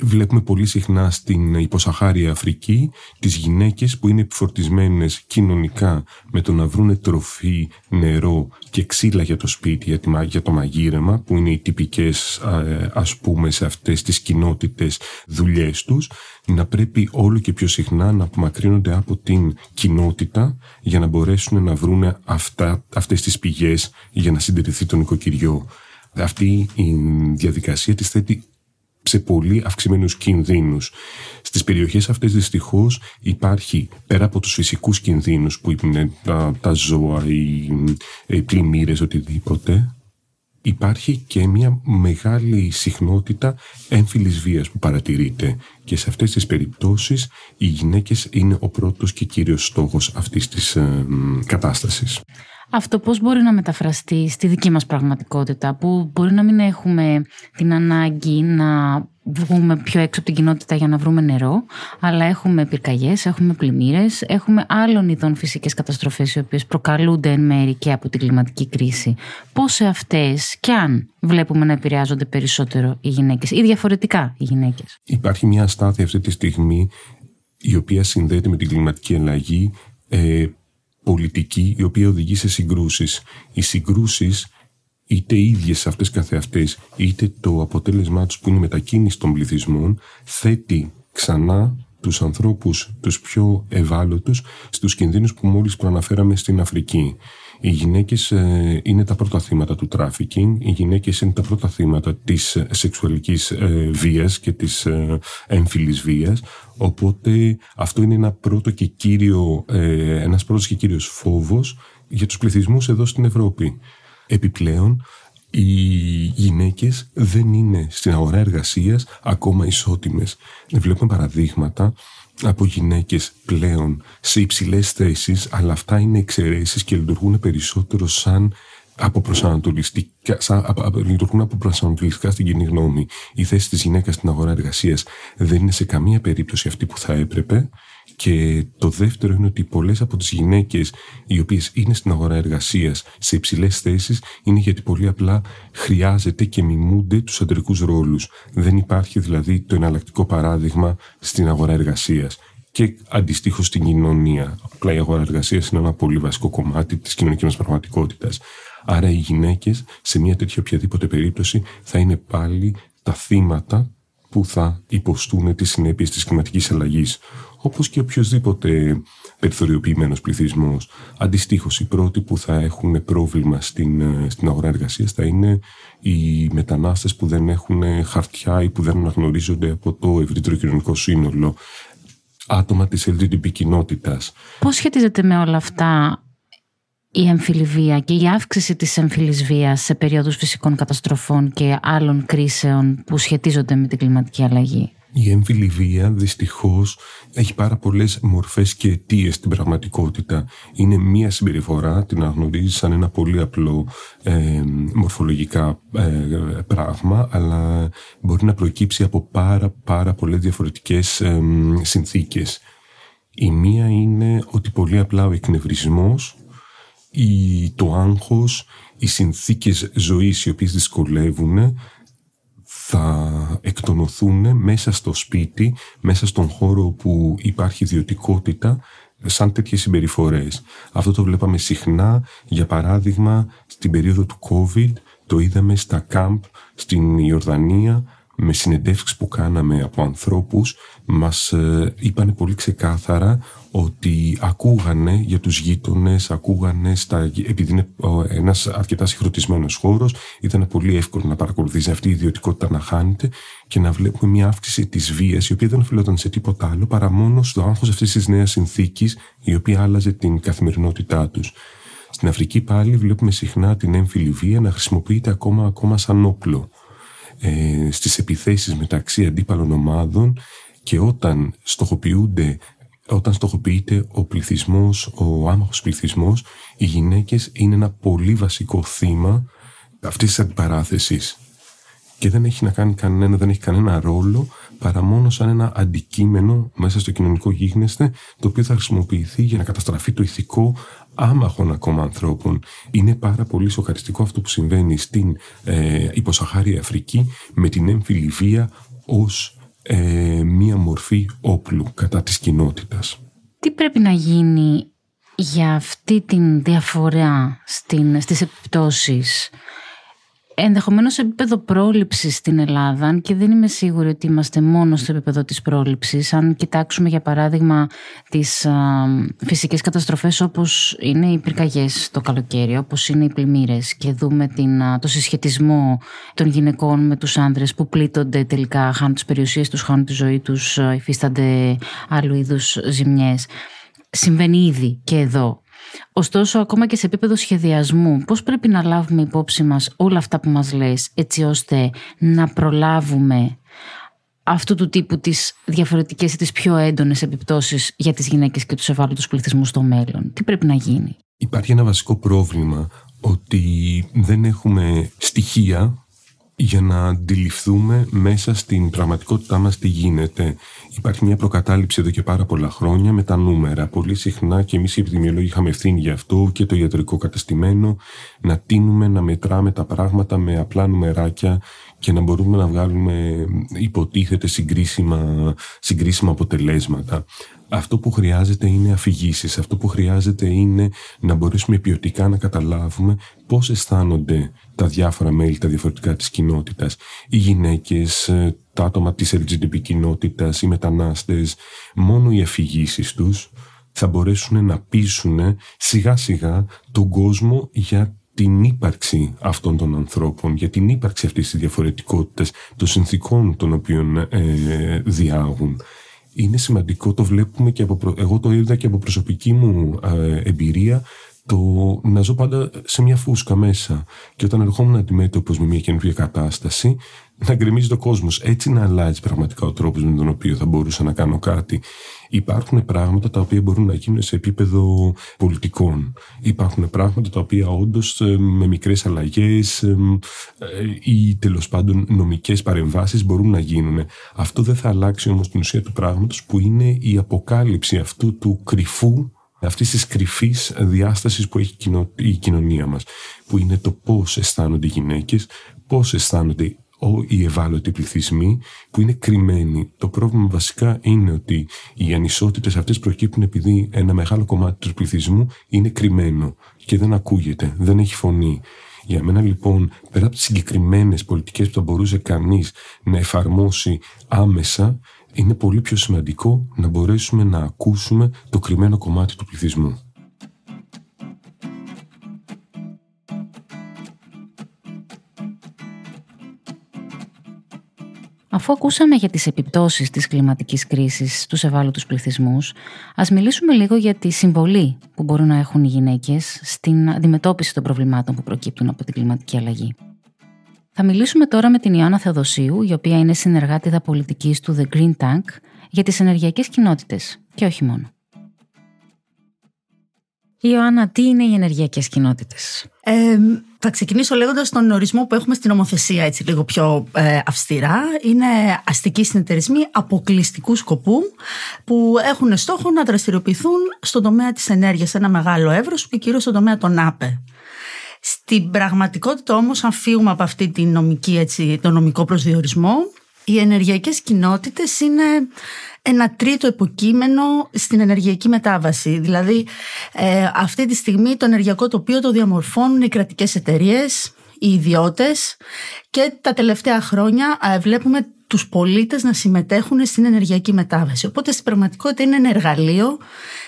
βλέπουμε πολύ συχνά στην υποσαχάρια Αφρική τις γυναίκες που είναι επιφορτισμένες κοινωνικά με το να βρούνε τροφή, νερό και ξύλα για το σπίτι, για το μαγείρεμα που είναι οι τυπικές ας πούμε σε αυτές τις κοινότητες δουλειές τους να πρέπει όλο και πιο συχνά να απομακρύνονται από την κοινότητα για να μπορέσουν να βρούνε αυτά, αυτές τις πηγές για να συντηρηθεί το νοικοκυριό. Αυτή η διαδικασία της θέτει σε πολύ αυξημένους κινδύνους. Στις περιοχές αυτές δυστυχώς υπάρχει πέρα από τους φυσικούς κινδύνους που είναι τα, τα ζώα, οι, οι πλημμύρες, οτιδήποτε, υπάρχει και μια μεγάλη συχνότητα έμφυλης βίας που παρατηρείται και σε αυτές τις περιπτώσεις οι γυναίκες είναι ο πρώτος και κύριος στόχος αυτής της ε, κατάστασης. Αυτό πώς μπορεί να μεταφραστεί στη δική μας πραγματικότητα που μπορεί να μην έχουμε την ανάγκη να βγούμε πιο έξω από την κοινότητα για να βρούμε νερό, αλλά έχουμε πυρκαγιές, έχουμε πλημμύρες, έχουμε άλλων ειδών φυσικές καταστροφές οι οποίες προκαλούνται εν μέρη και από την κλιματική κρίση. Πώς σε αυτές και αν βλέπουμε να επηρεάζονται περισσότερο οι γυναίκες ή διαφορετικά οι γυναίκες. Υπάρχει μια αστάθεια αυτή τη στιγμή η οποία συνδέεται με την κλιματική αλλαγή ε, πολιτική η οποία οδηγεί σε συγκρούσεις. Οι συγκρούσεις είτε ίδιες αυτές καθεαυτές είτε το αποτέλεσμά τους που είναι η μετακίνηση των πληθυσμών θέτει ξανά τους ανθρώπους τους πιο ευάλωτους στους κινδύνους που μόλις προαναφέραμε στην Αφρική. Οι γυναίκες ε, είναι τα πρώτα θύματα του τράφικινγκ, οι γυναίκες είναι τα πρώτα θύματα της ε, σεξουαλικής ε, βίας και της έμφυλης βίας, οπότε αυτό είναι ένα πρώτο και κύριο, ένας πρώτος και κύριος φόβος για τους πληθυσμούς εδώ στην Ευρώπη. Επιπλέον, οι γυναίκες δεν είναι στην αγορά εργασίας ακόμα ισότιμες. Βλέπουμε παραδείγματα από γυναίκες πλέον σε υψηλές θέσεις, αλλά αυτά είναι εξαιρέσεις και λειτουργούν περισσότερο σαν από προσανατολιστικά, σαν, από, λειτουργούν από προσανατολιστικά στην κοινή γνώμη. Η θέση της γυναίκας στην αγορά εργασίας δεν είναι σε καμία περίπτωση αυτή που θα έπρεπε και το δεύτερο είναι ότι πολλές από τις γυναίκες οι οποίες είναι στην αγορά εργασίας σε υψηλές θέσεις είναι γιατί πολύ απλά χρειάζεται και μιμούνται τους αντρικούς ρόλους. Δεν υπάρχει δηλαδή το εναλλακτικό παράδειγμα στην αγορά εργασίας. Και αντιστοίχως στην κοινωνία. Απλά η αγορά εργασίας είναι ένα πολύ βασικό κομμάτι της κοινωνικής μας πραγματικότητας. Άρα οι γυναίκες σε μια τέτοια οποιαδήποτε περίπτωση θα είναι πάλι τα θύματα που θα υποστούν τις συνέπειες της κλιματικής αλλαγής όπως και οποιοδήποτε περιθωριοποιημένος πληθυσμός. Αντιστοίχως, οι πρώτοι που θα έχουν πρόβλημα στην, ε, στην αγορά εργασίας θα είναι οι μετανάστες που δεν έχουν χαρτιά ή που δεν αναγνωρίζονται από το ευρύτερο κοινωνικό σύνολο άτομα της LGTB κοινότητας. Πώς σχετίζεται με όλα αυτά η εμφυλιβία και η αύξηση της εμφυλής βίας σε περίοδους φυσικών καταστροφών και άλλων κρίσεων που σχετίζονται με την κλιματική αλλαγή; Η έμφυλη βία δυστυχώς έχει πάρα πολλές μορφές και αιτίες στην πραγματικότητα. Είναι μία συμπεριφορά, την αναγνωρίζει σαν ένα πολύ απλό ε, μορφολογικά ε, πράγμα, αλλά μπορεί να προκύψει από πάρα πάρα πολλές διαφορετικές ε, συνθήκες. Η μία είναι ότι πολύ απλά ο εκνευρισμός, η, το άγχος, οι συνθήκες ζωής οι οποίες δυσκολεύουν θα εκτονωθούν μέσα στο σπίτι, μέσα στον χώρο που υπάρχει ιδιωτικότητα, σαν τέτοιες συμπεριφορές. Αυτό το βλέπαμε συχνά, για παράδειγμα, στην περίοδο του COVID, το είδαμε στα κάμπ στην Ιορδανία, με συνεντεύξεις που κάναμε από ανθρώπους μας ε, είπαν πολύ ξεκάθαρα ότι ακούγανε για τους γείτονες, ακούγανε στα, επειδή είναι ένας αρκετά συγχρονισμένος χώρος ήταν πολύ εύκολο να παρακολουθήσει αυτή η ιδιωτικότητα να χάνεται και να βλέπουμε μια αύξηση της βίας η οποία δεν οφειλόταν σε τίποτα άλλο παρά μόνο στο άγχος αυτής της νέας συνθήκης η οποία άλλαζε την καθημερινότητά τους. Στην Αφρική πάλι βλέπουμε συχνά την έμφυλη βία να χρησιμοποιείται ακόμα, ακόμα σαν όπλο ε, στις επιθέσεις μεταξύ αντίπαλων ομάδων και όταν στοχοποιούνται όταν στοχοποιείται ο πληθυσμός, ο άμαχος πληθυσμός, οι γυναίκες είναι ένα πολύ βασικό θύμα αυτής της αντιπαράθεσης. Και δεν έχει να κάνει κανένα, δεν έχει κανένα ρόλο παρά μόνο σαν ένα αντικείμενο μέσα στο κοινωνικό γίγνεσθε το οποίο θα χρησιμοποιηθεί για να καταστραφεί το ηθικό άμαχων ακόμα ανθρώπων. Είναι πάρα πολύ σοκαριστικό αυτό που συμβαίνει στην ε, υποσαχάρια Αφρική με την έμφυλη βία ως ε, μία μορφή όπλου κατά της κοινότητας. Τι πρέπει να γίνει για αυτή την διαφορά στην, στις επιπτώσεις ενδεχομένως σε επίπεδο πρόληψης στην Ελλάδα και δεν είμαι σίγουρη ότι είμαστε μόνο στο επίπεδο της πρόληψης. Αν κοιτάξουμε για παράδειγμα τις α, φυσικές καταστροφές όπως είναι οι πυρκαγιές το καλοκαίρι όπως είναι οι πλημμύρες και δούμε την, το συσχετισμό των γυναικών με τους άνδρες που πλήττονται τελικά χάνουν τις περιουσίες τους, χάνουν τη ζωή τους υφίστανται άλλου είδους ζημιές. Συμβαίνει ήδη και εδώ Ωστόσο, ακόμα και σε επίπεδο σχεδιασμού, πώς πρέπει να λάβουμε υπόψη μας όλα αυτά που μας λες, έτσι ώστε να προλάβουμε αυτού του τύπου τις διαφορετικές ή τις πιο έντονες επιπτώσεις για τις γυναίκες και τους ευάλωτους πληθυσμούς στο μέλλον; Τι πρέπει να γίνει; Υπάρχει ένα βασικό πρόβλημα ότι δεν έχουμε στοιχεία για να αντιληφθούμε μέσα στην πραγματικότητά μας τι γίνεται. Υπάρχει μια προκατάληψη εδώ και πάρα πολλά χρόνια με τα νούμερα. Πολύ συχνά και εμείς οι επιδημιολόγοι είχαμε ευθύνη γι' αυτό και το ιατρικό καταστημένο να τίνουμε να μετράμε τα πράγματα με απλά νουμεράκια και να μπορούμε να βγάλουμε υποτίθεται συγκρίσιμα, συγκρίσιμα αποτελέσματα. Αυτό που χρειάζεται είναι αφηγήσεις. Αυτό που χρειάζεται είναι να μπορέσουμε ποιοτικά να καταλάβουμε πώς αισθάνονται τα διάφορα μέλη, τα διαφορετικά της κοινότητας. Οι γυναίκες, ε, τα άτομα της LGBT κοινότητας, οι μετανάστες, μόνο οι αφηγήσεις τους θα μπορέσουν να πείσουν σιγά σιγά τον κόσμο για την ύπαρξη αυτών των ανθρώπων, για την ύπαρξη αυτής της διαφορετικότητας, των συνθήκων των οποίων ε, διάγουν. Είναι σημαντικό, το βλέπουμε και από, εγώ το είδα και από προσωπική μου ε, εμπειρία, το να ζω πάντα σε μια φούσκα μέσα. Και όταν ερχόμουν αντιμέτωπος με μια καινούργια κατάσταση, να γκρεμίζει το κόσμος. Έτσι να αλλάζει πραγματικά ο τρόπος με τον οποίο θα μπορούσα να κάνω κάτι. Υπάρχουν πράγματα τα οποία μπορούν να γίνουν σε επίπεδο πολιτικών. Υπάρχουν πράγματα τα οποία όντως ε, με μικρές αλλαγές ε, ή τέλος πάντων νομικές παρεμβάσεις μπορούν να γίνουν. Αυτό δεν θα αλλάξει όμως την ουσία του πράγματος που είναι η αποκάλυψη αυτού του κρυφού αυτής της κρυφής διάστασης που έχει η κοινωνία μας, που είναι το πώς αισθάνονται οι γυναίκες, πώς αισθάνονται οι ευάλωτοι πληθυσμοί που είναι κρυμμένοι. Το πρόβλημα βασικά είναι ότι οι ανισότητες αυτές προκύπτουν επειδή ένα μεγάλο κομμάτι του πληθυσμού είναι κρυμμένο και δεν ακούγεται, δεν έχει φωνή. Για μένα λοιπόν, πέρα από τις συγκεκριμένες πολιτικές που θα μπορούσε κανείς να εφαρμόσει άμεσα, είναι πολύ πιο σημαντικό να μπορέσουμε να ακούσουμε το κρυμμένο κομμάτι του πληθυσμού. Αφού ακούσαμε για τις επιπτώσεις της κλιματικής κρίσης στους ευάλωτους πληθυσμούς, ας μιλήσουμε λίγο για τη συμβολή που μπορούν να έχουν οι γυναίκες στην αντιμετώπιση των προβλημάτων που προκύπτουν από την κλιματική αλλαγή. Θα μιλήσουμε τώρα με την Ιωάννα Θεοδοσίου, η οποία είναι συνεργάτηδα πολιτικής του The Green Tank, για τις ενεργειακές κοινότητες και όχι μόνο. Ιωάννα, τι είναι οι ενεργειακές κοινότητες; Ε, θα ξεκινήσω λέγοντας τον ορισμό που έχουμε στην νομοθεσία, έτσι λίγο πιο ε, αυστηρά. Είναι αστικοί συνεταιρισμοί αποκλειστικού σκοπού που έχουν στόχο να δραστηριοποιηθούν στον τομέα της ενέργειας σε ένα μεγάλο εύρος και κυρίως στον τομέα των ΑΠΕ. Στην πραγματικότητα όμως αν φύγουμε από αυτή τη νομική, έτσι, το νομικό προσδιορισμό οι ενεργειακές κοινότητες είναι ένα τρίτο υποκείμενο στην ενεργειακή μετάβαση. Δηλαδή ε, αυτή τη στιγμή το ενεργειακό τοπίο το διαμορφώνουν οι κρατικές εταιρείες, οι ιδιώτες και τα τελευταία χρόνια ε, βλέπουμε τους πολίτες να συμμετέχουν στην ενεργειακή μετάβαση. Οπότε στην πραγματικότητα είναι ένα εργαλείο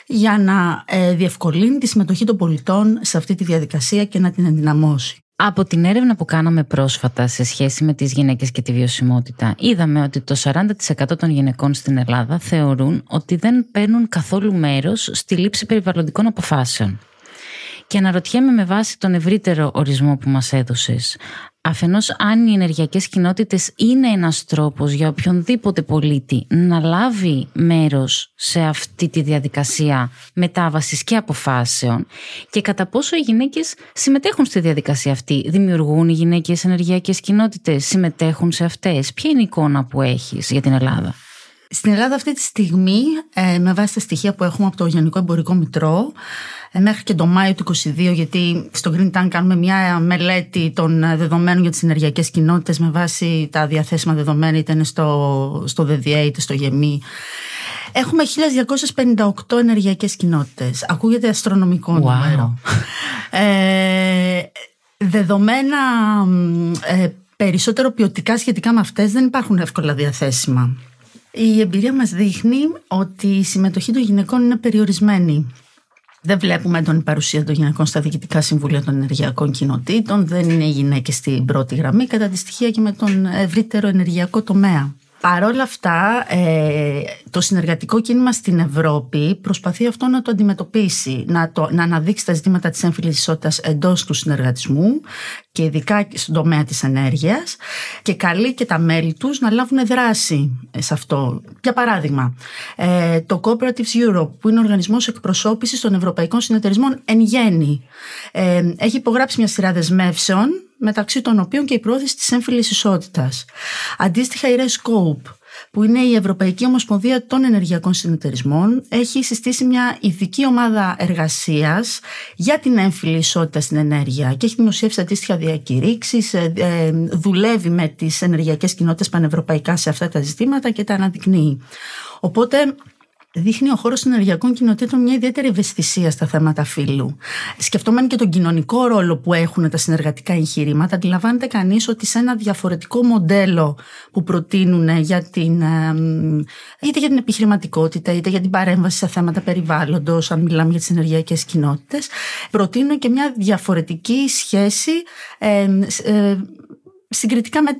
για να ε, διευκολύνει τη συμμετοχή των πολιτών σε αυτή τη διαδικασία και να την ενδυναμώσει. Από την έρευνα που κάναμε πρόσφατα σε σχέση με τις γυναίκες και τη βιωσιμότητα, είδαμε ότι το 40% των γυναικών στην Ελλάδα θεωρούν ότι δεν παίρνουν καθόλου μέρος στη λήψη περιβαλλοντικών αποφάσεων. Και αναρωτιέμαι με βάση τον ευρύτερο ορισμό που μας έδωσες, Αφενός αν οι ενεργειακές κοινότητες είναι ένας τρόπος για οποιονδήποτε πολίτη να λάβει μέρος σε αυτή τη διαδικασία μετάβασης και αποφάσεων και κατά πόσο οι γυναίκες συμμετέχουν στη διαδικασία αυτή. Δημιουργούν οι γυναίκες ενεργειακές κοινότητες, συμμετέχουν σε αυτές. Ποια είναι η εικόνα που έχεις για την Ελλάδα; Στην Ελλάδα αυτή τη στιγμή, ε, με βάση τα στοιχεία που έχουμε από το Γενικό Εμπορικό Μητρό, ε, μέχρι και το Μάιο του 2022, γιατί στο Green Tank κάνουμε μια μελέτη των δεδομένων για τις ενεργειακές κοινότητες με βάση τα διαθέσιμα δεδομένα, είτε είναι στο, στο ΔΔΕ είτε στο ΓΕΜΗ. Έχουμε 1258 ενεργειακές κοινότητες. Ακούγεται αστρονομικό wow. νούμερο. Ε, δεδομένα ε, περισσότερο ποιοτικά σχετικά με αυτές δεν υπάρχουν εύκολα διαθέσιμα. Η εμπειρία μας δείχνει ότι η συμμετοχή των γυναικών είναι περιορισμένη. Δεν βλέπουμε τον παρουσία των γυναικών στα διοικητικά συμβούλια των ενεργειακών κοινοτήτων. Δεν είναι οι γυναίκες στην πρώτη γραμμή, κατά τη στοιχεία και με τον ευρύτερο ενεργειακό τομέα. Παρ' όλα αυτά, ε, το συνεργατικό κίνημα στην Ευρώπη προσπαθεί αυτό να το αντιμετωπίσει, να, το, να αναδείξει τα ζητήματα της έμφυλης ισότητας εντός του συνεργατισμού και ειδικά στον τομέα της ενέργειας και καλεί και τα μέλη τους να λάβουν δράση σε αυτό. Για παράδειγμα, ε, το Cooperatives Europe, που είναι ο οργανισμός εκπροσώπησης των ευρωπαϊκών συνεταιρισμών εν γέννη, ε, έχει υπογράψει μια σειρά δεσμεύσεων μεταξύ των οποίων και η πρόθεση της έμφυλης ισότητας. Αντίστοιχα η Rescope που είναι η Ευρωπαϊκή Ομοσπονδία των Ενεργειακών Συνεταιρισμών, έχει συστήσει μια ειδική ομάδα εργασίας για την έμφυλη ισότητα στην ενέργεια και έχει δημοσιεύσει αντίστοιχα διακηρύξεις, ε, ε, δουλεύει με τις ενεργειακές κοινότητες πανευρωπαϊκά σε αυτά τα ζητήματα και τα αναδεικνύει. Οπότε δείχνει ο χώρος ενεργειακών κοινοτήτων μια ιδιαίτερη ευαισθησία στα θέματα φύλου. Σκεφτόμενοι και τον κοινωνικό ρόλο που έχουν τα συνεργατικά εγχειρήματα, αντιλαμβάνεται κανείς ότι σε ένα διαφορετικό μοντέλο που προτείνουν για την, είτε για την επιχειρηματικότητα, είτε για την παρέμβαση σε θέματα περιβάλλοντος, αν μιλάμε για τις ενεργειακές κοινότητες, προτείνουν και μια διαφορετική σχέση ε, ε, συγκριτικά με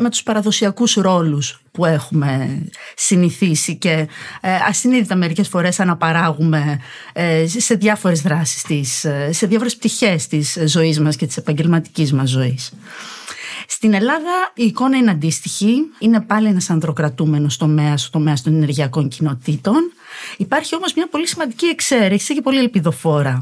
με τους παραδοσιακούς ρόλους που έχουμε συνηθίσει και ε, ασυνείδητα μερικές φορές αναπαράγουμε ε, σε διάφορες δράσεις της, ε, σε διάφορες πτυχές της ζωής μας και της επαγγελματικής μας ζωής. Στην Ελλάδα η εικόνα είναι αντίστοιχη. Είναι πάλι ένας ανδροκρατούμενος τομέας, ο τομέας των ενεργειακών κοινοτήτων. Υπάρχει όμως μια πολύ σημαντική εξαίρεση και πολύ ελπιδοφόρα.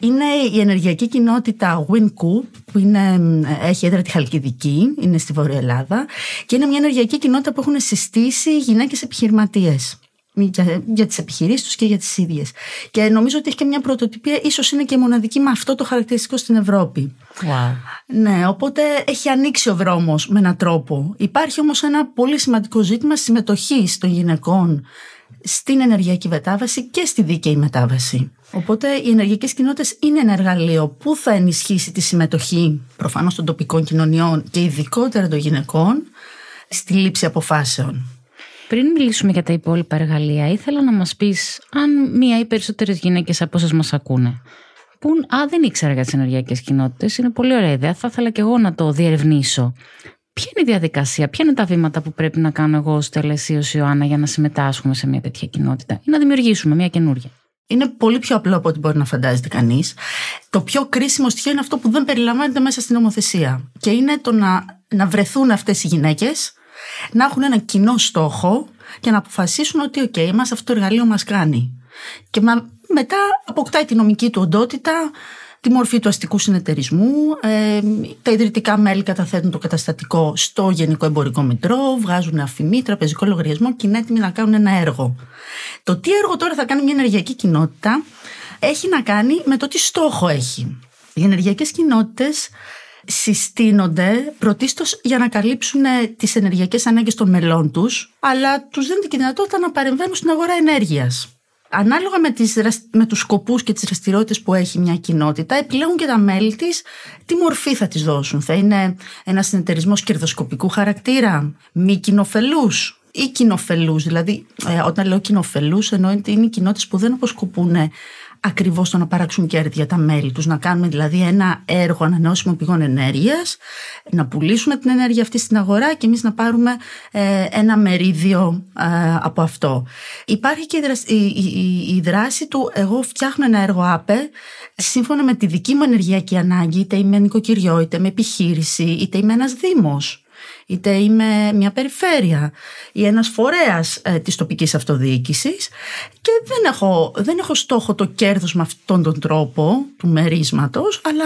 Είναι η ενεργειακή κοινότητα WinCoop, που είναι, έχει έδρα τη Χαλκιδική, είναι στη Βόρεια Ελλάδα, και είναι μια ενεργειακή κοινότητα που έχουν συστήσει γυναίκες επιχειρηματίες για, για τις επιχειρήσεις τους και για τις ίδιες. Και νομίζω ότι έχει και μια πρωτοτυπία, ίσως είναι και μοναδική με αυτό το χαρακτηριστικό στην Ευρώπη. Wow. Ναι, οπότε έχει ανοίξει ο δρόμος με έναν τρόπο. Υπάρχει όμως ένα πολύ σημαντικό ζήτημα συμμετοχής των γυναικών στην ενεργειακή μετάβαση και στη δίκαιη μετάβαση. Οπότε οι ενεργειακές κοινότητες είναι ένα εργαλείο που θα ενισχύσει τη συμμετοχή προφανώς των τοπικών κοινωνιών και ειδικότερα των γυναικών στη λήψη αποφάσεων. Πριν μιλήσουμε για τα υπόλοιπα εργαλεία, ήθελα να μας πεις αν μία ή περισσότερες γυναίκες από όσες μας ακούνε που α, δεν ήξερα για τις ενεργειακές κοινότητες, είναι πολύ ωραία ιδέα, θα ήθελα και εγώ να το διερευνήσω. Ποια είναι η διαδικασία, ποια είναι τα βήματα που πρέπει να κάνω εγώ ως τελεσίος Ιωάννα για να συμμετάσχουμε σε μια τέτοια κοινότητα ή να δημιουργήσουμε μια καινούργια. Είναι πολύ πιο απλό από ό,τι μπορεί να φαντάζεται κανείς. Το πιο κρίσιμο στοιχείο είναι αυτό που δεν περιλαμβάνεται μέσα στην νομοθεσία. Και είναι το να, να βρεθούν αυτές οι γυναίκες να έχουν ένα κοινό στόχο και να αποφασίσουν ότι okay, okay, εμάς αυτό το εργαλείο μας κάνει. Και μετά αποκτάει τη νομική του οντότητα, τη μορφή του αστικού συνεταιρισμού. Ε, τα ιδρυτικά μέλη καταθέτουν το καταστατικό στο Γενικό Εμπορικό Μητρώο, βγάζουν ΑΦΜ, τραπεζικό λογαριασμό και είναι έτοιμοι να κάνουν ένα έργο. Το τι έργο τώρα θα κάνει μια ενεργειακή κοινότητα έχει να κάνει με το τι στόχο έχει. Οι ενεργειακές κοινότητες συστήνονται πρωτίστως για να καλύψουν ε, τις ενεργειακές ανάγκες των μελών τους, αλλά τους δίνεται και δυνατότητα να παρεμβαίνουν στην αγορά ενέργειας. Ανάλογα με, τις, με τους σκοπούς και τις δραστηριότητες που έχει μια κοινότητα, επιλέγουν και τα μέλη της τι μορφή θα τις δώσουν. Θα είναι ένας συνεταιρισμός κερδοσκοπικού χαρακτήρα, μη κοινοφελούς ή κοινοφελούς. Δηλαδή, ε, όταν λέω κοινοφελούς, εννοώ ότι είναι οι κοινότητες που δεν αποσκοπούν ακριβώς το να παράξουν κέρδη για τα μέλη τους, να κάνουμε δηλαδή ένα έργο ανανεώσιμων πηγών ενέργειας, να πουλήσουμε την ενέργεια αυτή στην αγορά και εμείς να πάρουμε ε, ένα μερίδιο ε, από αυτό. Υπάρχει και η δράση, του εγώ φτιάχνω ένα έργο ΑΠΕ σύμφωνα με τη δική μου ενεργειακή ανάγκη, είτε είμαι νοικοκυριό, είτε είμαι επιχείρηση, είτε είμαι ένας δήμος είτε είμαι μια περιφέρεια ή ένας φορέας ε, της τοπικής αυτοδιοίκησης και δεν έχω, δεν έχω στόχο το κέρδος με αυτόν τον τρόπο του μερίσματος αλλά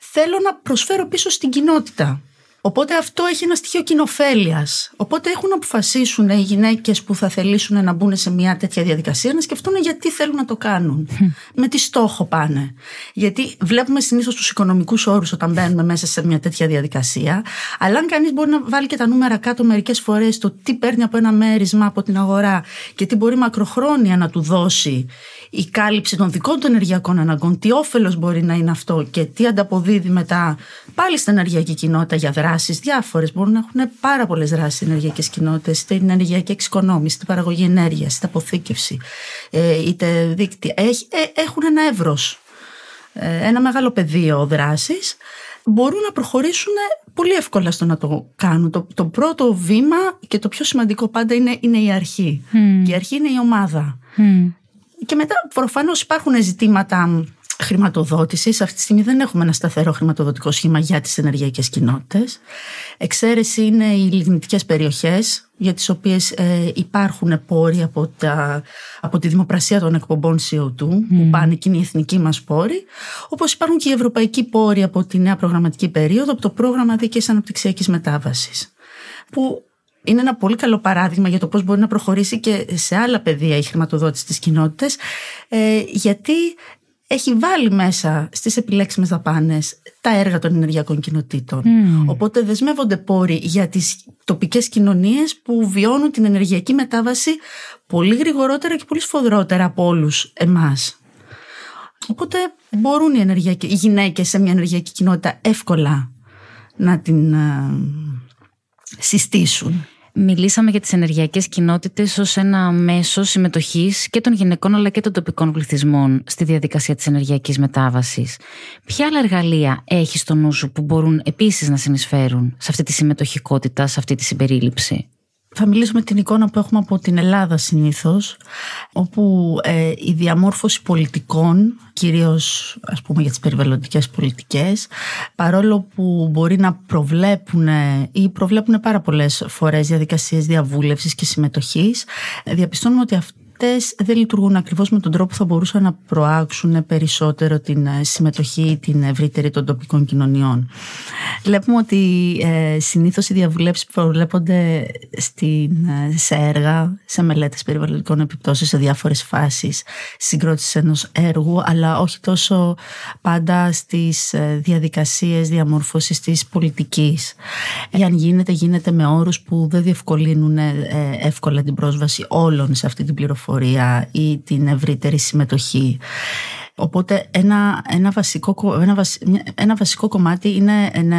θέλω να προσφέρω πίσω στην κοινότητα. Οπότε αυτό έχει ένα στοιχείο κοινοφέλειας. Οπότε έχουν να αποφασίσουν οι γυναίκες που θα θελήσουν να μπουν σε μια τέτοια διαδικασία να σκεφτούν γιατί θέλουν να το κάνουν. Με τι στόχο πάνε. Γιατί βλέπουμε συνήθως τους οικονομικούς όρους όταν μπαίνουμε μέσα σε μια τέτοια διαδικασία. Αλλά αν κανείς μπορεί να βάλει και τα νούμερα κάτω μερικές φορές το τι παίρνει από ένα μέρισμα από την αγορά και τι μπορεί μακροχρόνια να του δώσει η κάλυψη των δικών του ενεργειακών αναγκών, τι όφελος μπορεί να είναι αυτό και τι ανταποδίδει μετά πάλι στην ενεργειακή κοινότητα για δράσεις διάφορες. Μπορούν να έχουν πάρα πολλές δράσεις ενεργειακές κοινότητες, είτε την ενεργειακή εξοικονόμηση, την παραγωγή ενέργειας, είτε αποθήκευση, ε, είτε δίκτυα. Ε, έχουν ένα εύρος, ε, ένα μεγάλο πεδίο δράσης μπορούν να προχωρήσουν πολύ εύκολα στο να το κάνουν. Το, το πρώτο βήμα και το πιο σημαντικό πάντα είναι, είναι η αρχή. Και η αρχή είναι η ομάδα. Και μετά προφανώς υπάρχουν ζητήματα χρηματοδότησης. Αυτή τη στιγμή δεν έχουμε ένα σταθερό χρηματοδοτικό σχήμα για τις ενεργειακές κοινότητες. Εξαίρεση είναι οι λιγνητικές περιοχές για τις οποίες ε, υπάρχουν πόροι από, τα, από τη δημοπρασία των εκπομπών CO2 που πάνε και είναι οι εθνικοί μας πόροι όπως υπάρχουν και οι ευρωπαϊκοί πόροι από τη νέα προγραμματική περίοδο από το πρόγραμμα δίκαιης αναπτυξιακής μετάβασης που είναι ένα πολύ καλό παράδειγμα για το πώς μπορεί να προχωρήσει και σε άλλα πεδία η χρηματοδότηση της κοινότητας ε, γιατί έχει βάλει μέσα στις επιλέξιμες δαπάνες τα έργα των ενεργειακών κοινοτήτων. Οπότε δεσμεύονται πόροι για τις τοπικές κοινωνίες που βιώνουν την ενεργειακή μετάβαση πολύ γρηγορότερα και πολύ σφοδρότερα από όλους εμάς. Οπότε μπορούν οι, ενεργειακοί, οι γυναίκες σε μια ενεργειακή κοινότητα εύκολα να την ε, συστήσουν. Μιλήσαμε για τις ενεργειακές κοινότητες ως ένα μέσο συμμετοχής και των γυναικών αλλά και των τοπικών πληθυσμών στη διαδικασία της ενεργειακής μετάβασης. Ποια άλλα εργαλεία έχει στο νου σου που μπορούν επίσης να συνεισφέρουν σε αυτή τη συμμετοχικότητα, σε αυτή τη συμπερίληψη; Θα μιλήσω με την εικόνα που έχουμε από την Ελλάδα συνήθως, όπου ε, η διαμόρφωση πολιτικών, κυρίως ας πούμε για τις περιβαλλοντικές πολιτικές, παρόλο που μπορεί να προβλέπουν ή προβλέπουν πάρα πολλές φορές διαδικασίες διαβούλευσης και συμμετοχής, διαπιστώνουμε ότι αυτό αυτές δεν λειτουργούν ακριβώς με τον τρόπο που θα μπορούσαν να προάξουν περισσότερο την ε, συμμετοχή την ευρύτερη των τοπικών κοινωνιών. Βλέπουμε ότι ε, συνήθως οι διαβουλεύσεις προβλέπονται στην, ε, σε έργα, σε μελέτες περιβαλλοντικών επιπτώσεων σε διάφορες φάσεις συγκρότησης ενός έργου, αλλά όχι τόσο πάντα στις ε, διαδικασίες διαμόρφωσης της πολιτικής. Εάν γίνεται, γίνεται με όρους που δεν διευκολύνουν εύκολα την πρόσβαση όλων σε αυτή την πληροφορία ή την ευρύτερη συμμετοχή. Οπότε ένα, ένα, βασικό, ένα, ένα βασικό κομμάτι είναι ένα,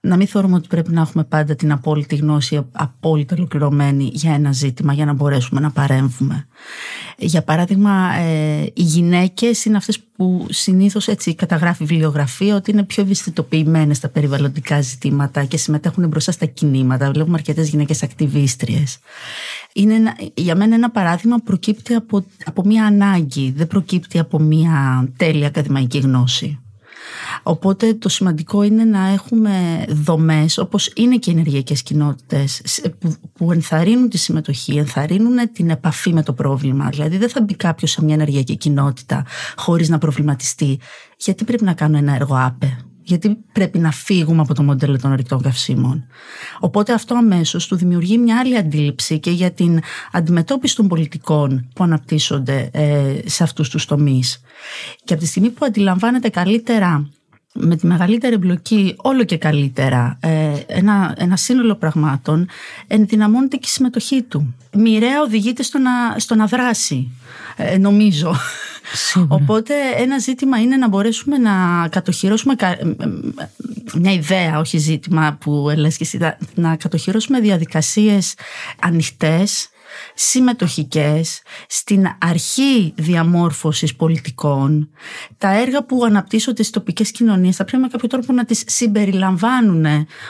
να μην θεωρούμε ότι πρέπει να έχουμε πάντα την απόλυτη γνώση, απόλυτα ολοκληρωμένη για ένα ζήτημα για να μπορέσουμε να παρέμβουμε. Για παράδειγμα, ε, οι γυναίκες είναι αυτές που συνήθως έτσι καταγράφει η βιβλιογραφία ότι είναι πιο ευαισθητοποιημένες στα περιβαλλοντικά ζητήματα και συμμετέχουν μπροστά στα κινήματα. Βλέπουμε αρκετές γυναίκες ακτιβίστριες. Είναι ένα, για μένα ένα παράδειγμα προκύπτει από, από μια ανάγκη, δεν προκύπτει από μια τέλεια ακαδημαϊκή γνώση. Οπότε το σημαντικό είναι να έχουμε δομές όπως είναι και οι ενεργειακές κοινότητες που ενθαρρύνουν τη συμμετοχή, ενθαρρύνουν την επαφή με το πρόβλημα. Δηλαδή δεν θα μπει κάποιος σε μια ενεργειακή κοινότητα χωρίς να προβληματιστεί γιατί πρέπει να κάνω ένα έργο άπε γιατί πρέπει να φύγουμε από το μοντέλο των ορεικτών καυσίμων. Οπότε αυτό αμέσως του δημιουργεί μια άλλη αντίληψη και για την αντιμετώπιση των πολιτικών που αναπτύσσονται ε, σε αυτούς τους τομείς. Και από τη στιγμή που αντιλαμβάνεται καλύτερα με τη μεγαλύτερη εμπλοκή όλο και καλύτερα ε, ένα, ένα σύνολο πραγμάτων ενδυναμώνεται και η συμμετοχή του. Μοιραία οδηγείται στο να, στο να δράσει, ε, νομίζω. Οπότε ένα ζήτημα είναι να μπορέσουμε να κατοχυρώσουμε μια ιδέα, όχι ζήτημα που λες και εσύ, να κατοχυρώσουμε διαδικασίες ανοιχτές συμμετοχικές στην αρχή διαμόρφωσης πολιτικών τα έργα που αναπτύσσονται στις τοπικές κοινωνίες θα πρέπει με κάποιο τρόπο να τις συμπεριλαμβάνουν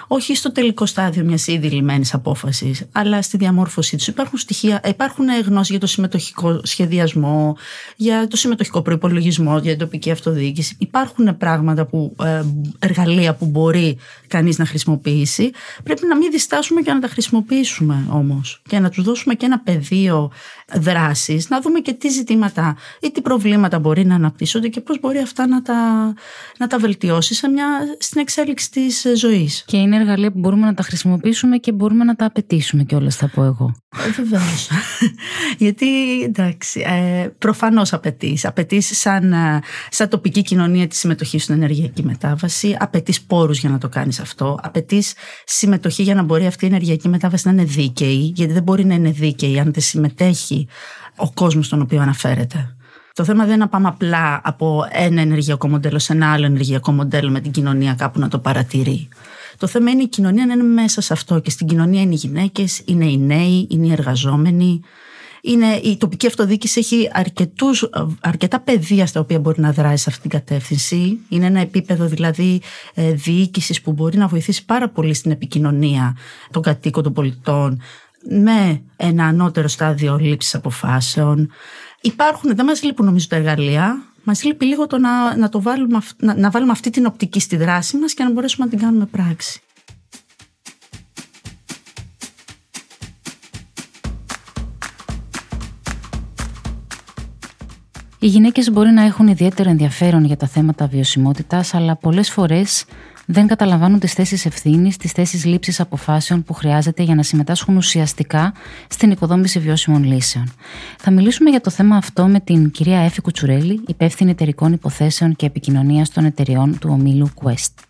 όχι στο τελικό στάδιο μιας ήδη λιμένης απόφασης αλλά στη διαμόρφωσή τους. Υπάρχουν στοιχεία, υπάρχουν γνώσεις για το συμμετοχικό σχεδιασμό για το συμμετοχικό προϋπολογισμό για την τοπική αυτοδιοίκηση. Υπάρχουν πράγματα που, ε, εργαλεία που μπορεί κανείς να χρησιμοποιήσει. Πρέπει να μην διστάσουμε και να τα χρησιμοποιήσουμε όμως. Και να τους δώσουμε και ένα πεδίο δράσης, να δούμε και τι ζητήματα ή τι προβλήματα μπορεί να αναπτύσσονται και πώς μπορεί αυτά να τα, να τα βελτιώσει σε μια, στην εξέλιξη της ζωής. Και είναι εργαλεία που μπορούμε να τα χρησιμοποιήσουμε και μπορούμε να τα απαιτήσουμε και όλα θα πω εγώ. Ε, Βεβαίως. Γιατί εντάξει, ε, προφανώς απαιτείς. Απαιτείς σαν, ε, σαν τοπική κοινωνία τη συμμετοχή στην ενεργειακή μετάβαση. Απαιτείς πόρους για να το κάνεις αυτό. Απαιτείς συμμετοχή για να μπορεί αυτή η ενεργειακή μετάβαση να είναι δίκαιη. Γιατί δεν μπορεί να είναι δίκαιη αν δεν συμμετέχει ο κόσμος στον οποίο αναφέρεται. Το θέμα δεν είναι να πάμε απλά από ένα ενεργειακό μοντέλο σε ένα άλλο ενεργειακό μοντέλο με την κοινωνία κάπου να το παρατηρεί. Το θέμα είναι η κοινωνία να είναι μέσα σε αυτό και στην κοινωνία είναι οι γυναίκες, είναι οι νέοι, είναι οι εργαζόμενοι, είναι, η τοπική αυτοδιοίκηση έχει αρκετούς, αρκετά πεδία στα οποία μπορεί να δράσει σε αυτή την κατεύθυνση. Είναι ένα επίπεδο δηλαδή ε, διοίκησης που μπορεί να βοηθήσει πάρα πολύ στην επικοινωνία των κατοίκων των πολιτών με ένα ανώτερο στάδιο λήψης αποφάσεων. Υπάρχουν, δεν μας λείπουν νομίζω τα εργαλεία. Μας λείπει λίγο το να, να, το βάλουμε, να, να βάλουμε αυτή την οπτική στη δράση μας και να μπορέσουμε να την κάνουμε πράξη. Οι γυναίκες μπορεί να έχουν ιδιαίτερο ενδιαφέρον για τα θέματα βιωσιμότητας, αλλά πολλές φορές δεν καταλαμβάνουν τις θέσεις ευθύνης, τις θέσεις λήψης αποφάσεων που χρειάζεται για να συμμετάσχουν ουσιαστικά στην οικοδόμηση βιώσιμων λύσεων. Θα μιλήσουμε για το θέμα αυτό με την κυρία Έφη Κουτσουρέλη, υπεύθυνη εταιρικών υποθέσεων και επικοινωνίας των εταιριών του ομίλου Quest.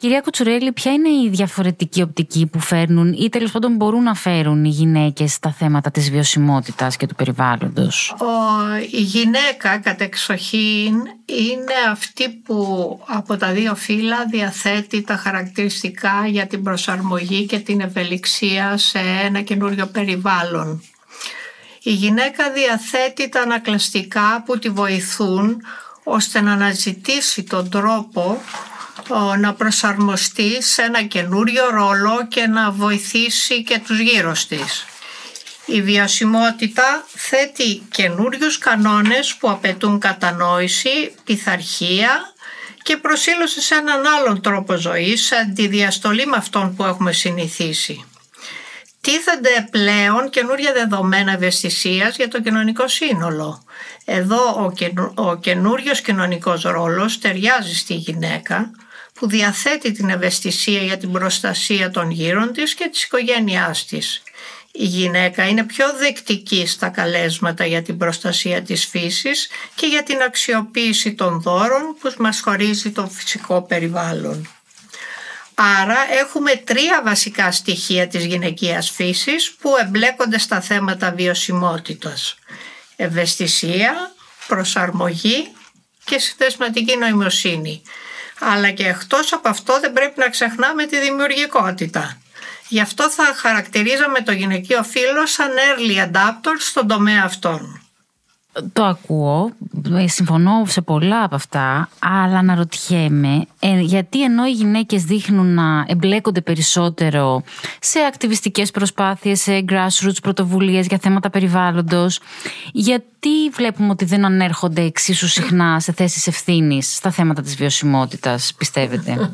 Κυρία Κουτσουρέλη, ποια είναι η διαφορετική οπτική που φέρνουν ή τέλος πάντων μπορούν να φέρουν οι γυναίκες στα θέματα της βιωσιμότητας και του περιβάλλοντος; Η γυναίκα κατεξοχήν είναι αυτή που από τα δύο φύλλα διαθέτει τα χαρακτηριστικά για την προσαρμογή και την ευελιξία σε ένα καινούριο περιβάλλον. Η γυναίκα διαθέτει τα ανακλαστικά που τη βοηθούν ώστε να αναζητήσει τον τρόπο να προσαρμοστεί σε ένα καινούριο ρόλο και να βοηθήσει και τους γύρω της. Η βιωσιμότητα θέτει καινούριους κανόνες που απαιτούν κατανόηση, πειθαρχία και προσήλωση σε έναν άλλον τρόπο ζωής, αντιδιαστολή με αυτόν που έχουμε συνηθίσει. Τίθενται πλέον καινούρια δεδομένα ευαισθησίας για το κοινωνικό σύνολο. Εδώ ο, ο καινούριος κοινωνικός ρόλος ταιριάζει στη γυναίκα, που διαθέτει την ευαισθησία για την προστασία των γύρων της και της οικογένειάς της. Η γυναίκα είναι πιο δεκτική στα καλέσματα για την προστασία της φύσης και για την αξιοποίηση των δώρων που μας χωρίζει το φυσικό περιβάλλον. Άρα έχουμε τρία βασικά στοιχεία της γυναικείας φύσης που εμπλέκονται στα θέματα βιωσιμότητας. Ευαισθησία, προσαρμογή και συνδεσματική νοημοσύνη αλλά και εκτός από αυτό δεν πρέπει να ξεχνάμε τη δημιουργικότητα. Γι' αυτό θα χαρακτηρίζαμε το γυναικείο φύλλο σαν early adapter στον τομέα αυτόν. Το ακούω, ε, συμφωνώ σε πολλά από αυτά, αλλά αναρωτιέμαι ε, γιατί ενώ οι γυναίκες δείχνουν να εμπλέκονται περισσότερο σε ακτιβιστικές προσπάθειες, σε grassroots πρωτοβουλίες για θέματα περιβάλλοντος, γιατί βλέπουμε ότι δεν ανέρχονται εξίσου συχνά σε θέσεις ευθύνης στα θέματα της βιωσιμότητας, πιστεύετε;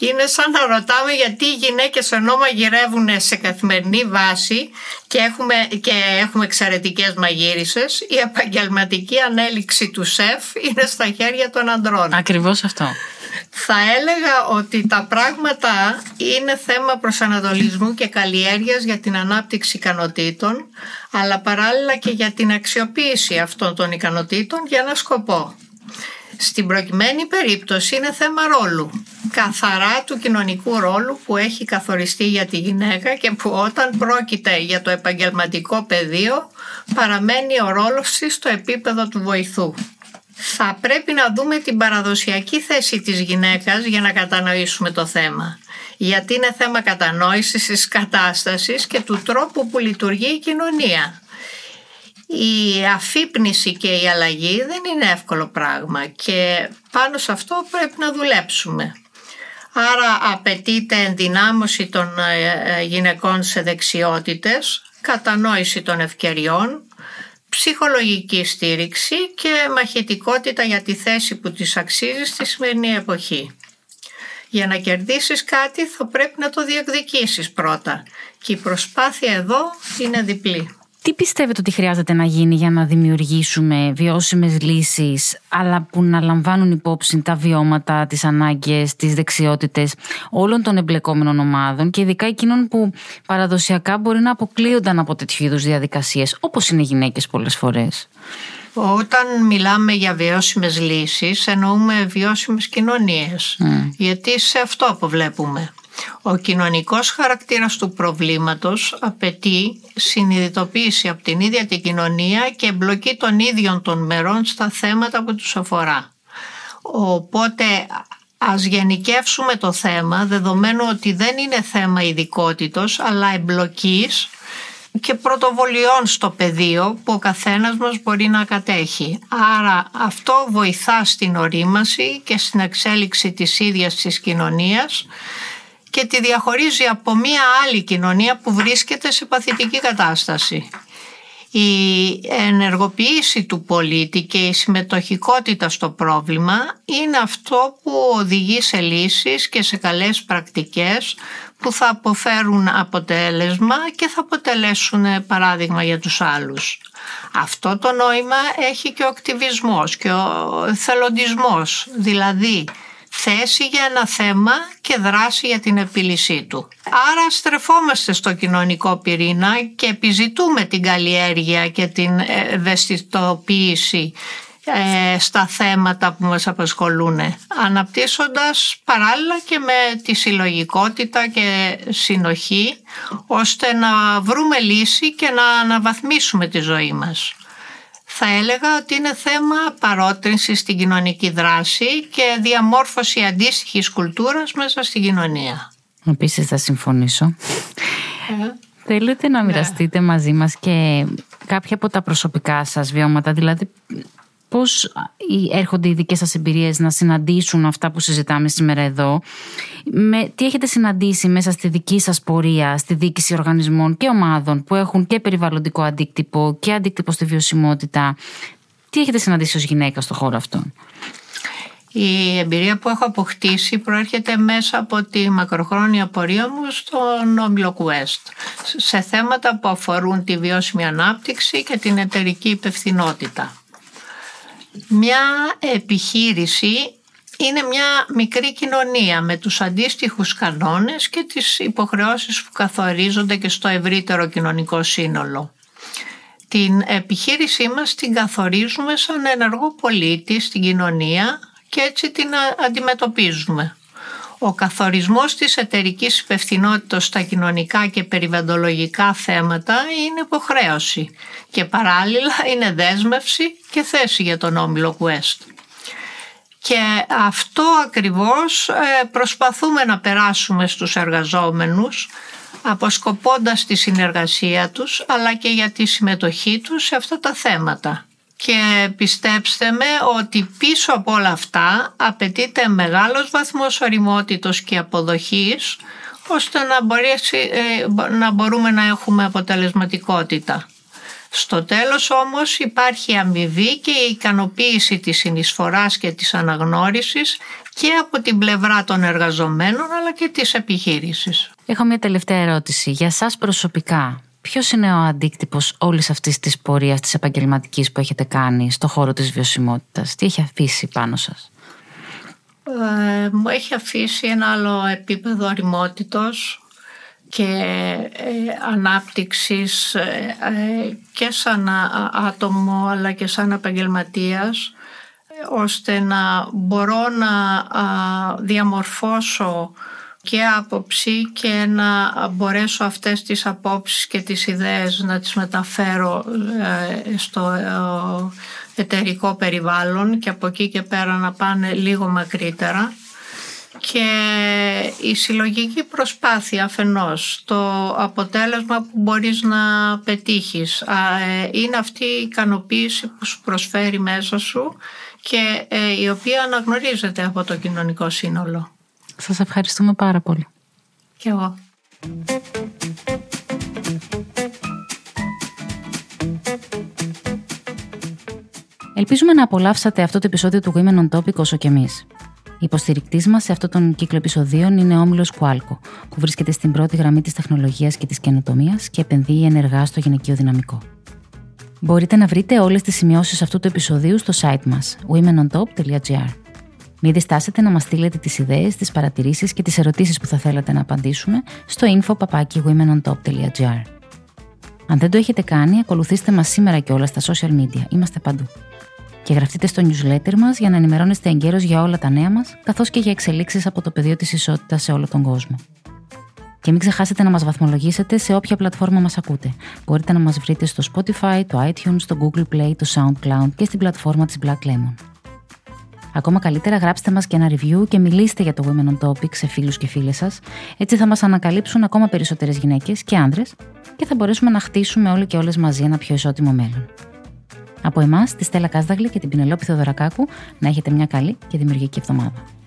Είναι σαν να ρωτάμε γιατί οι γυναίκες ενώ μαγειρεύουν σε καθημερινή βάση και έχουμε, και έχουμε εξαιρετικές μαγείρισες, η επαγγελματική ανέλυξη του σεφ είναι στα χέρια των ανδρών. Ακριβώς αυτό. Θα έλεγα ότι τα πράγματα είναι θέμα προσανατολισμού και καλλιέργειας για την ανάπτυξη ικανοτήτων, αλλά παράλληλα και για την αξιοποίηση αυτών των ικανοτήτων για ένα σκοπό. Στην προκειμένη περίπτωση είναι θέμα ρόλου, καθαρά του κοινωνικού ρόλου που έχει καθοριστεί για τη γυναίκα και που όταν πρόκειται για το επαγγελματικό πεδίο παραμένει ο ρόλος της στο επίπεδο του βοηθού. Θα πρέπει να δούμε την παραδοσιακή θέση της γυναίκας για να κατανοήσουμε το θέμα. Γιατί είναι θέμα κατανόησης της κατάστασης και του τρόπου που λειτουργεί η κοινωνία η αφύπνιση και η αλλαγή δεν είναι εύκολο πράγμα και πάνω σε αυτό πρέπει να δουλέψουμε. Άρα απαιτείται ενδυνάμωση των ε, ε, γυναικών σε δεξιότητες, κατανόηση των ευκαιριών, ψυχολογική στήριξη και μαχητικότητα για τη θέση που της αξίζει στη σημερινή εποχή. Για να κερδίσεις κάτι θα πρέπει να το διεκδικήσεις πρώτα και η προσπάθεια εδώ είναι διπλή. Τι πιστεύετε ότι χρειάζεται να γίνει για να δημιουργήσουμε βιώσιμες λύσεις αλλά που να λαμβάνουν υπόψη τα βιώματα, τις ανάγκες, τις δεξιότητες όλων των εμπλεκόμενων ομάδων και ειδικά εκείνων που παραδοσιακά μπορεί να αποκλείονταν από τέτοιου είδους διαδικασίες όπως είναι οι γυναίκες πολλές φορές; Όταν μιλάμε για βιώσιμες λύσεις εννοούμε βιώσιμες κοινωνίες γιατί σε αυτό που βλέπουμε. Ο κοινωνικός χαρακτήρας του προβλήματος απαιτεί συνειδητοποίηση από την ίδια την κοινωνία και εμπλοκή των ίδιων των μερών στα θέματα που τους αφορά. Οπότε Ας γενικεύσουμε το θέμα, δεδομένου ότι δεν είναι θέμα ειδικότητος, αλλά εμπλοκής και πρωτοβολιών στο πεδίο που ο καθένας μας μπορεί να κατέχει. Άρα αυτό βοηθά στην ορίμαση και στην εξέλιξη της ίδιας της κοινωνίας και τη διαχωρίζει από μία άλλη κοινωνία που βρίσκεται σε παθητική κατάσταση. Η ενεργοποίηση του πολίτη και η συμμετοχικότητα στο πρόβλημα είναι αυτό που οδηγεί σε λύσεις και σε καλές πρακτικές που θα αποφέρουν αποτέλεσμα και θα αποτελέσουν παράδειγμα για τους άλλους. Αυτό το νόημα έχει και ο ακτιβισμός και ο θελοντισμός, δηλαδή θέση για ένα θέμα και δράση για την επίλυσή του. Άρα στρεφόμαστε στο κοινωνικό πυρήνα και επιζητούμε την καλλιέργεια και την ευαισθητοποίηση ε, στα θέματα που μας απασχολούν αναπτύσσοντας παράλληλα και με τη συλλογικότητα και συνοχή ώστε να βρούμε λύση και να αναβαθμίσουμε τη ζωή μας. Θα έλεγα ότι είναι θέμα παρότρινσης στην κοινωνική δράση και διαμόρφωση αντίστοιχης κουλτούρας μέσα στην κοινωνία. Επίσης θα συμφωνήσω. Ε. Θέλετε να ναι. μοιραστείτε μαζί μας και κάποια από τα προσωπικά σας βιώματα, δηλαδή πώς έρχονται οι δικές σας εμπειρίες να συναντήσουν αυτά που συζητάμε σήμερα εδώ; Με, τι έχετε συναντήσει μέσα στη δική σας πορεία, στη δίκηση οργανισμών και ομάδων που έχουν και περιβαλλοντικό αντίκτυπο και αντίκτυπο στη βιωσιμότητα; Τι έχετε συναντήσει ως γυναίκα στον χώρο αυτό. Η εμπειρία που έχω αποκτήσει προέρχεται μέσα από τη μακροχρόνια πορεία μου στον Όμιλο Quest σε θέματα που αφορούν τη βιώσιμη ανάπτυξη και την εταιρική υπευθυνότητα. Μια επιχείρηση είναι μια μικρή κοινωνία με τους αντίστοιχους κανόνες και τις υποχρεώσεις που καθορίζονται και στο ευρύτερο κοινωνικό σύνολο. Την επιχείρησή μας την καθορίζουμε σαν ενεργό πολίτη στην κοινωνία και έτσι την αντιμετωπίζουμε. Ο καθορισμός της εταιρικής υπευθυνότητας στα κοινωνικά και περιβαλλοντολογικά θέματα είναι υποχρέωση και παράλληλα είναι δέσμευση και θέση για τον Όμιλο Quest. Και αυτό ακριβώς ε, προσπαθούμε να περάσουμε στους εργαζόμενους αποσκοπώντας τη συνεργασία τους αλλά και για τη συμμετοχή τους σε αυτά τα θέματα και πιστέψτε με ότι πίσω από όλα αυτά απαιτείται μεγάλος βαθμός οριμότητος και αποδοχής ώστε να, μπορέσει, ε, να μπορούμε να έχουμε αποτελεσματικότητα. Στο τέλος όμως υπάρχει αμοιβή και η ικανοποίηση της συνεισφοράς και της αναγνώρισης και από την πλευρά των εργαζομένων αλλά και της επιχείρησης. Έχω μια τελευταία ερώτηση. Για σας προσωπικά, Ποιος είναι ο αντίκτυπος όλης αυτής της πορείας της επαγγελματικής που έχετε κάνει στο χώρο της βιωσιμότητας, Τι έχει αφήσει πάνω σας, ε, Μου έχει αφήσει ένα άλλο επίπεδο οριμότητος και ε, ανάπτυξης ε, ε, και σαν άτομο αλλά και σαν επαγγελματίας ώστε να μπορώ να διαμορφώσω και άποψη και να μπορέσω αυτές τις απόψεις και τις ιδέες να τις μεταφέρω ε, στο ε, εταιρικό περιβάλλον και από εκεί και πέρα να πάνε λίγο μακρύτερα και η συλλογική προσπάθεια αφενός, το αποτέλεσμα που μπορείς να πετύχεις ε, είναι αυτή η ικανοποίηση που σου προσφέρει μέσα σου και η οποία αναγνωρίζεται από το κοινωνικό σύνολο. Σας ευχαριστούμε πάρα πολύ. Και εγώ. Ελπίζουμε να απολαύσατε αυτό το επεισόδιο του Women on Topic όσο και εμείς. Η υποστηρικτή μας σε αυτόν τον κύκλο επεισοδίων είναι ο Όμιλος Κουάλκο, που βρίσκεται στην πρώτη γραμμή της τεχνολογίας και της καινοτομίας και επενδύει ενεργά στο γυναικείο δυναμικό. Μπορείτε να βρείτε όλες τις σημειώσεις αυτού του επεισοδίου στο site μας womenontop.gr. Μην διστάσετε να μας στείλετε τις ιδέες, τις παρατηρήσεις και τις ερωτήσεις που θα θέλατε να απαντήσουμε στο info.womenontop.gr. Αν δεν το έχετε κάνει, ακολουθήστε μας σήμερα και όλα στα social media. Είμαστε παντού. Και γραφτείτε στο newsletter μας για να ενημερώνεστε εγκαίρως για όλα τα νέα μας, καθώς και για εξελίξεις από το πεδίο της ισότητας σε όλο τον κόσμο. Και μην ξεχάσετε να μας βαθμολογήσετε σε όποια πλατφόρμα μας ακούτε. Μπορείτε να μας βρείτε στο Spotify, το iTunes, το Google Play, το SoundCloud και στην πλατφόρμα της Black Lemon. Ακόμα καλύτερα γράψτε μας και ένα review και μιλήστε για το Women on Topic σε φίλους και φίλες σας. Έτσι θα μας ανακαλύψουν ακόμα περισσότερες γυναίκες και άνδρες και θα μπορέσουμε να χτίσουμε όλοι και όλες μαζί ένα πιο ισότιμο μέλλον. Από εμάς, τη Στέλλα Κάσδαγλη και την Πινελόπη Θεοδωρακάκου, να έχετε μια καλή και δημιουργική εβδομάδα.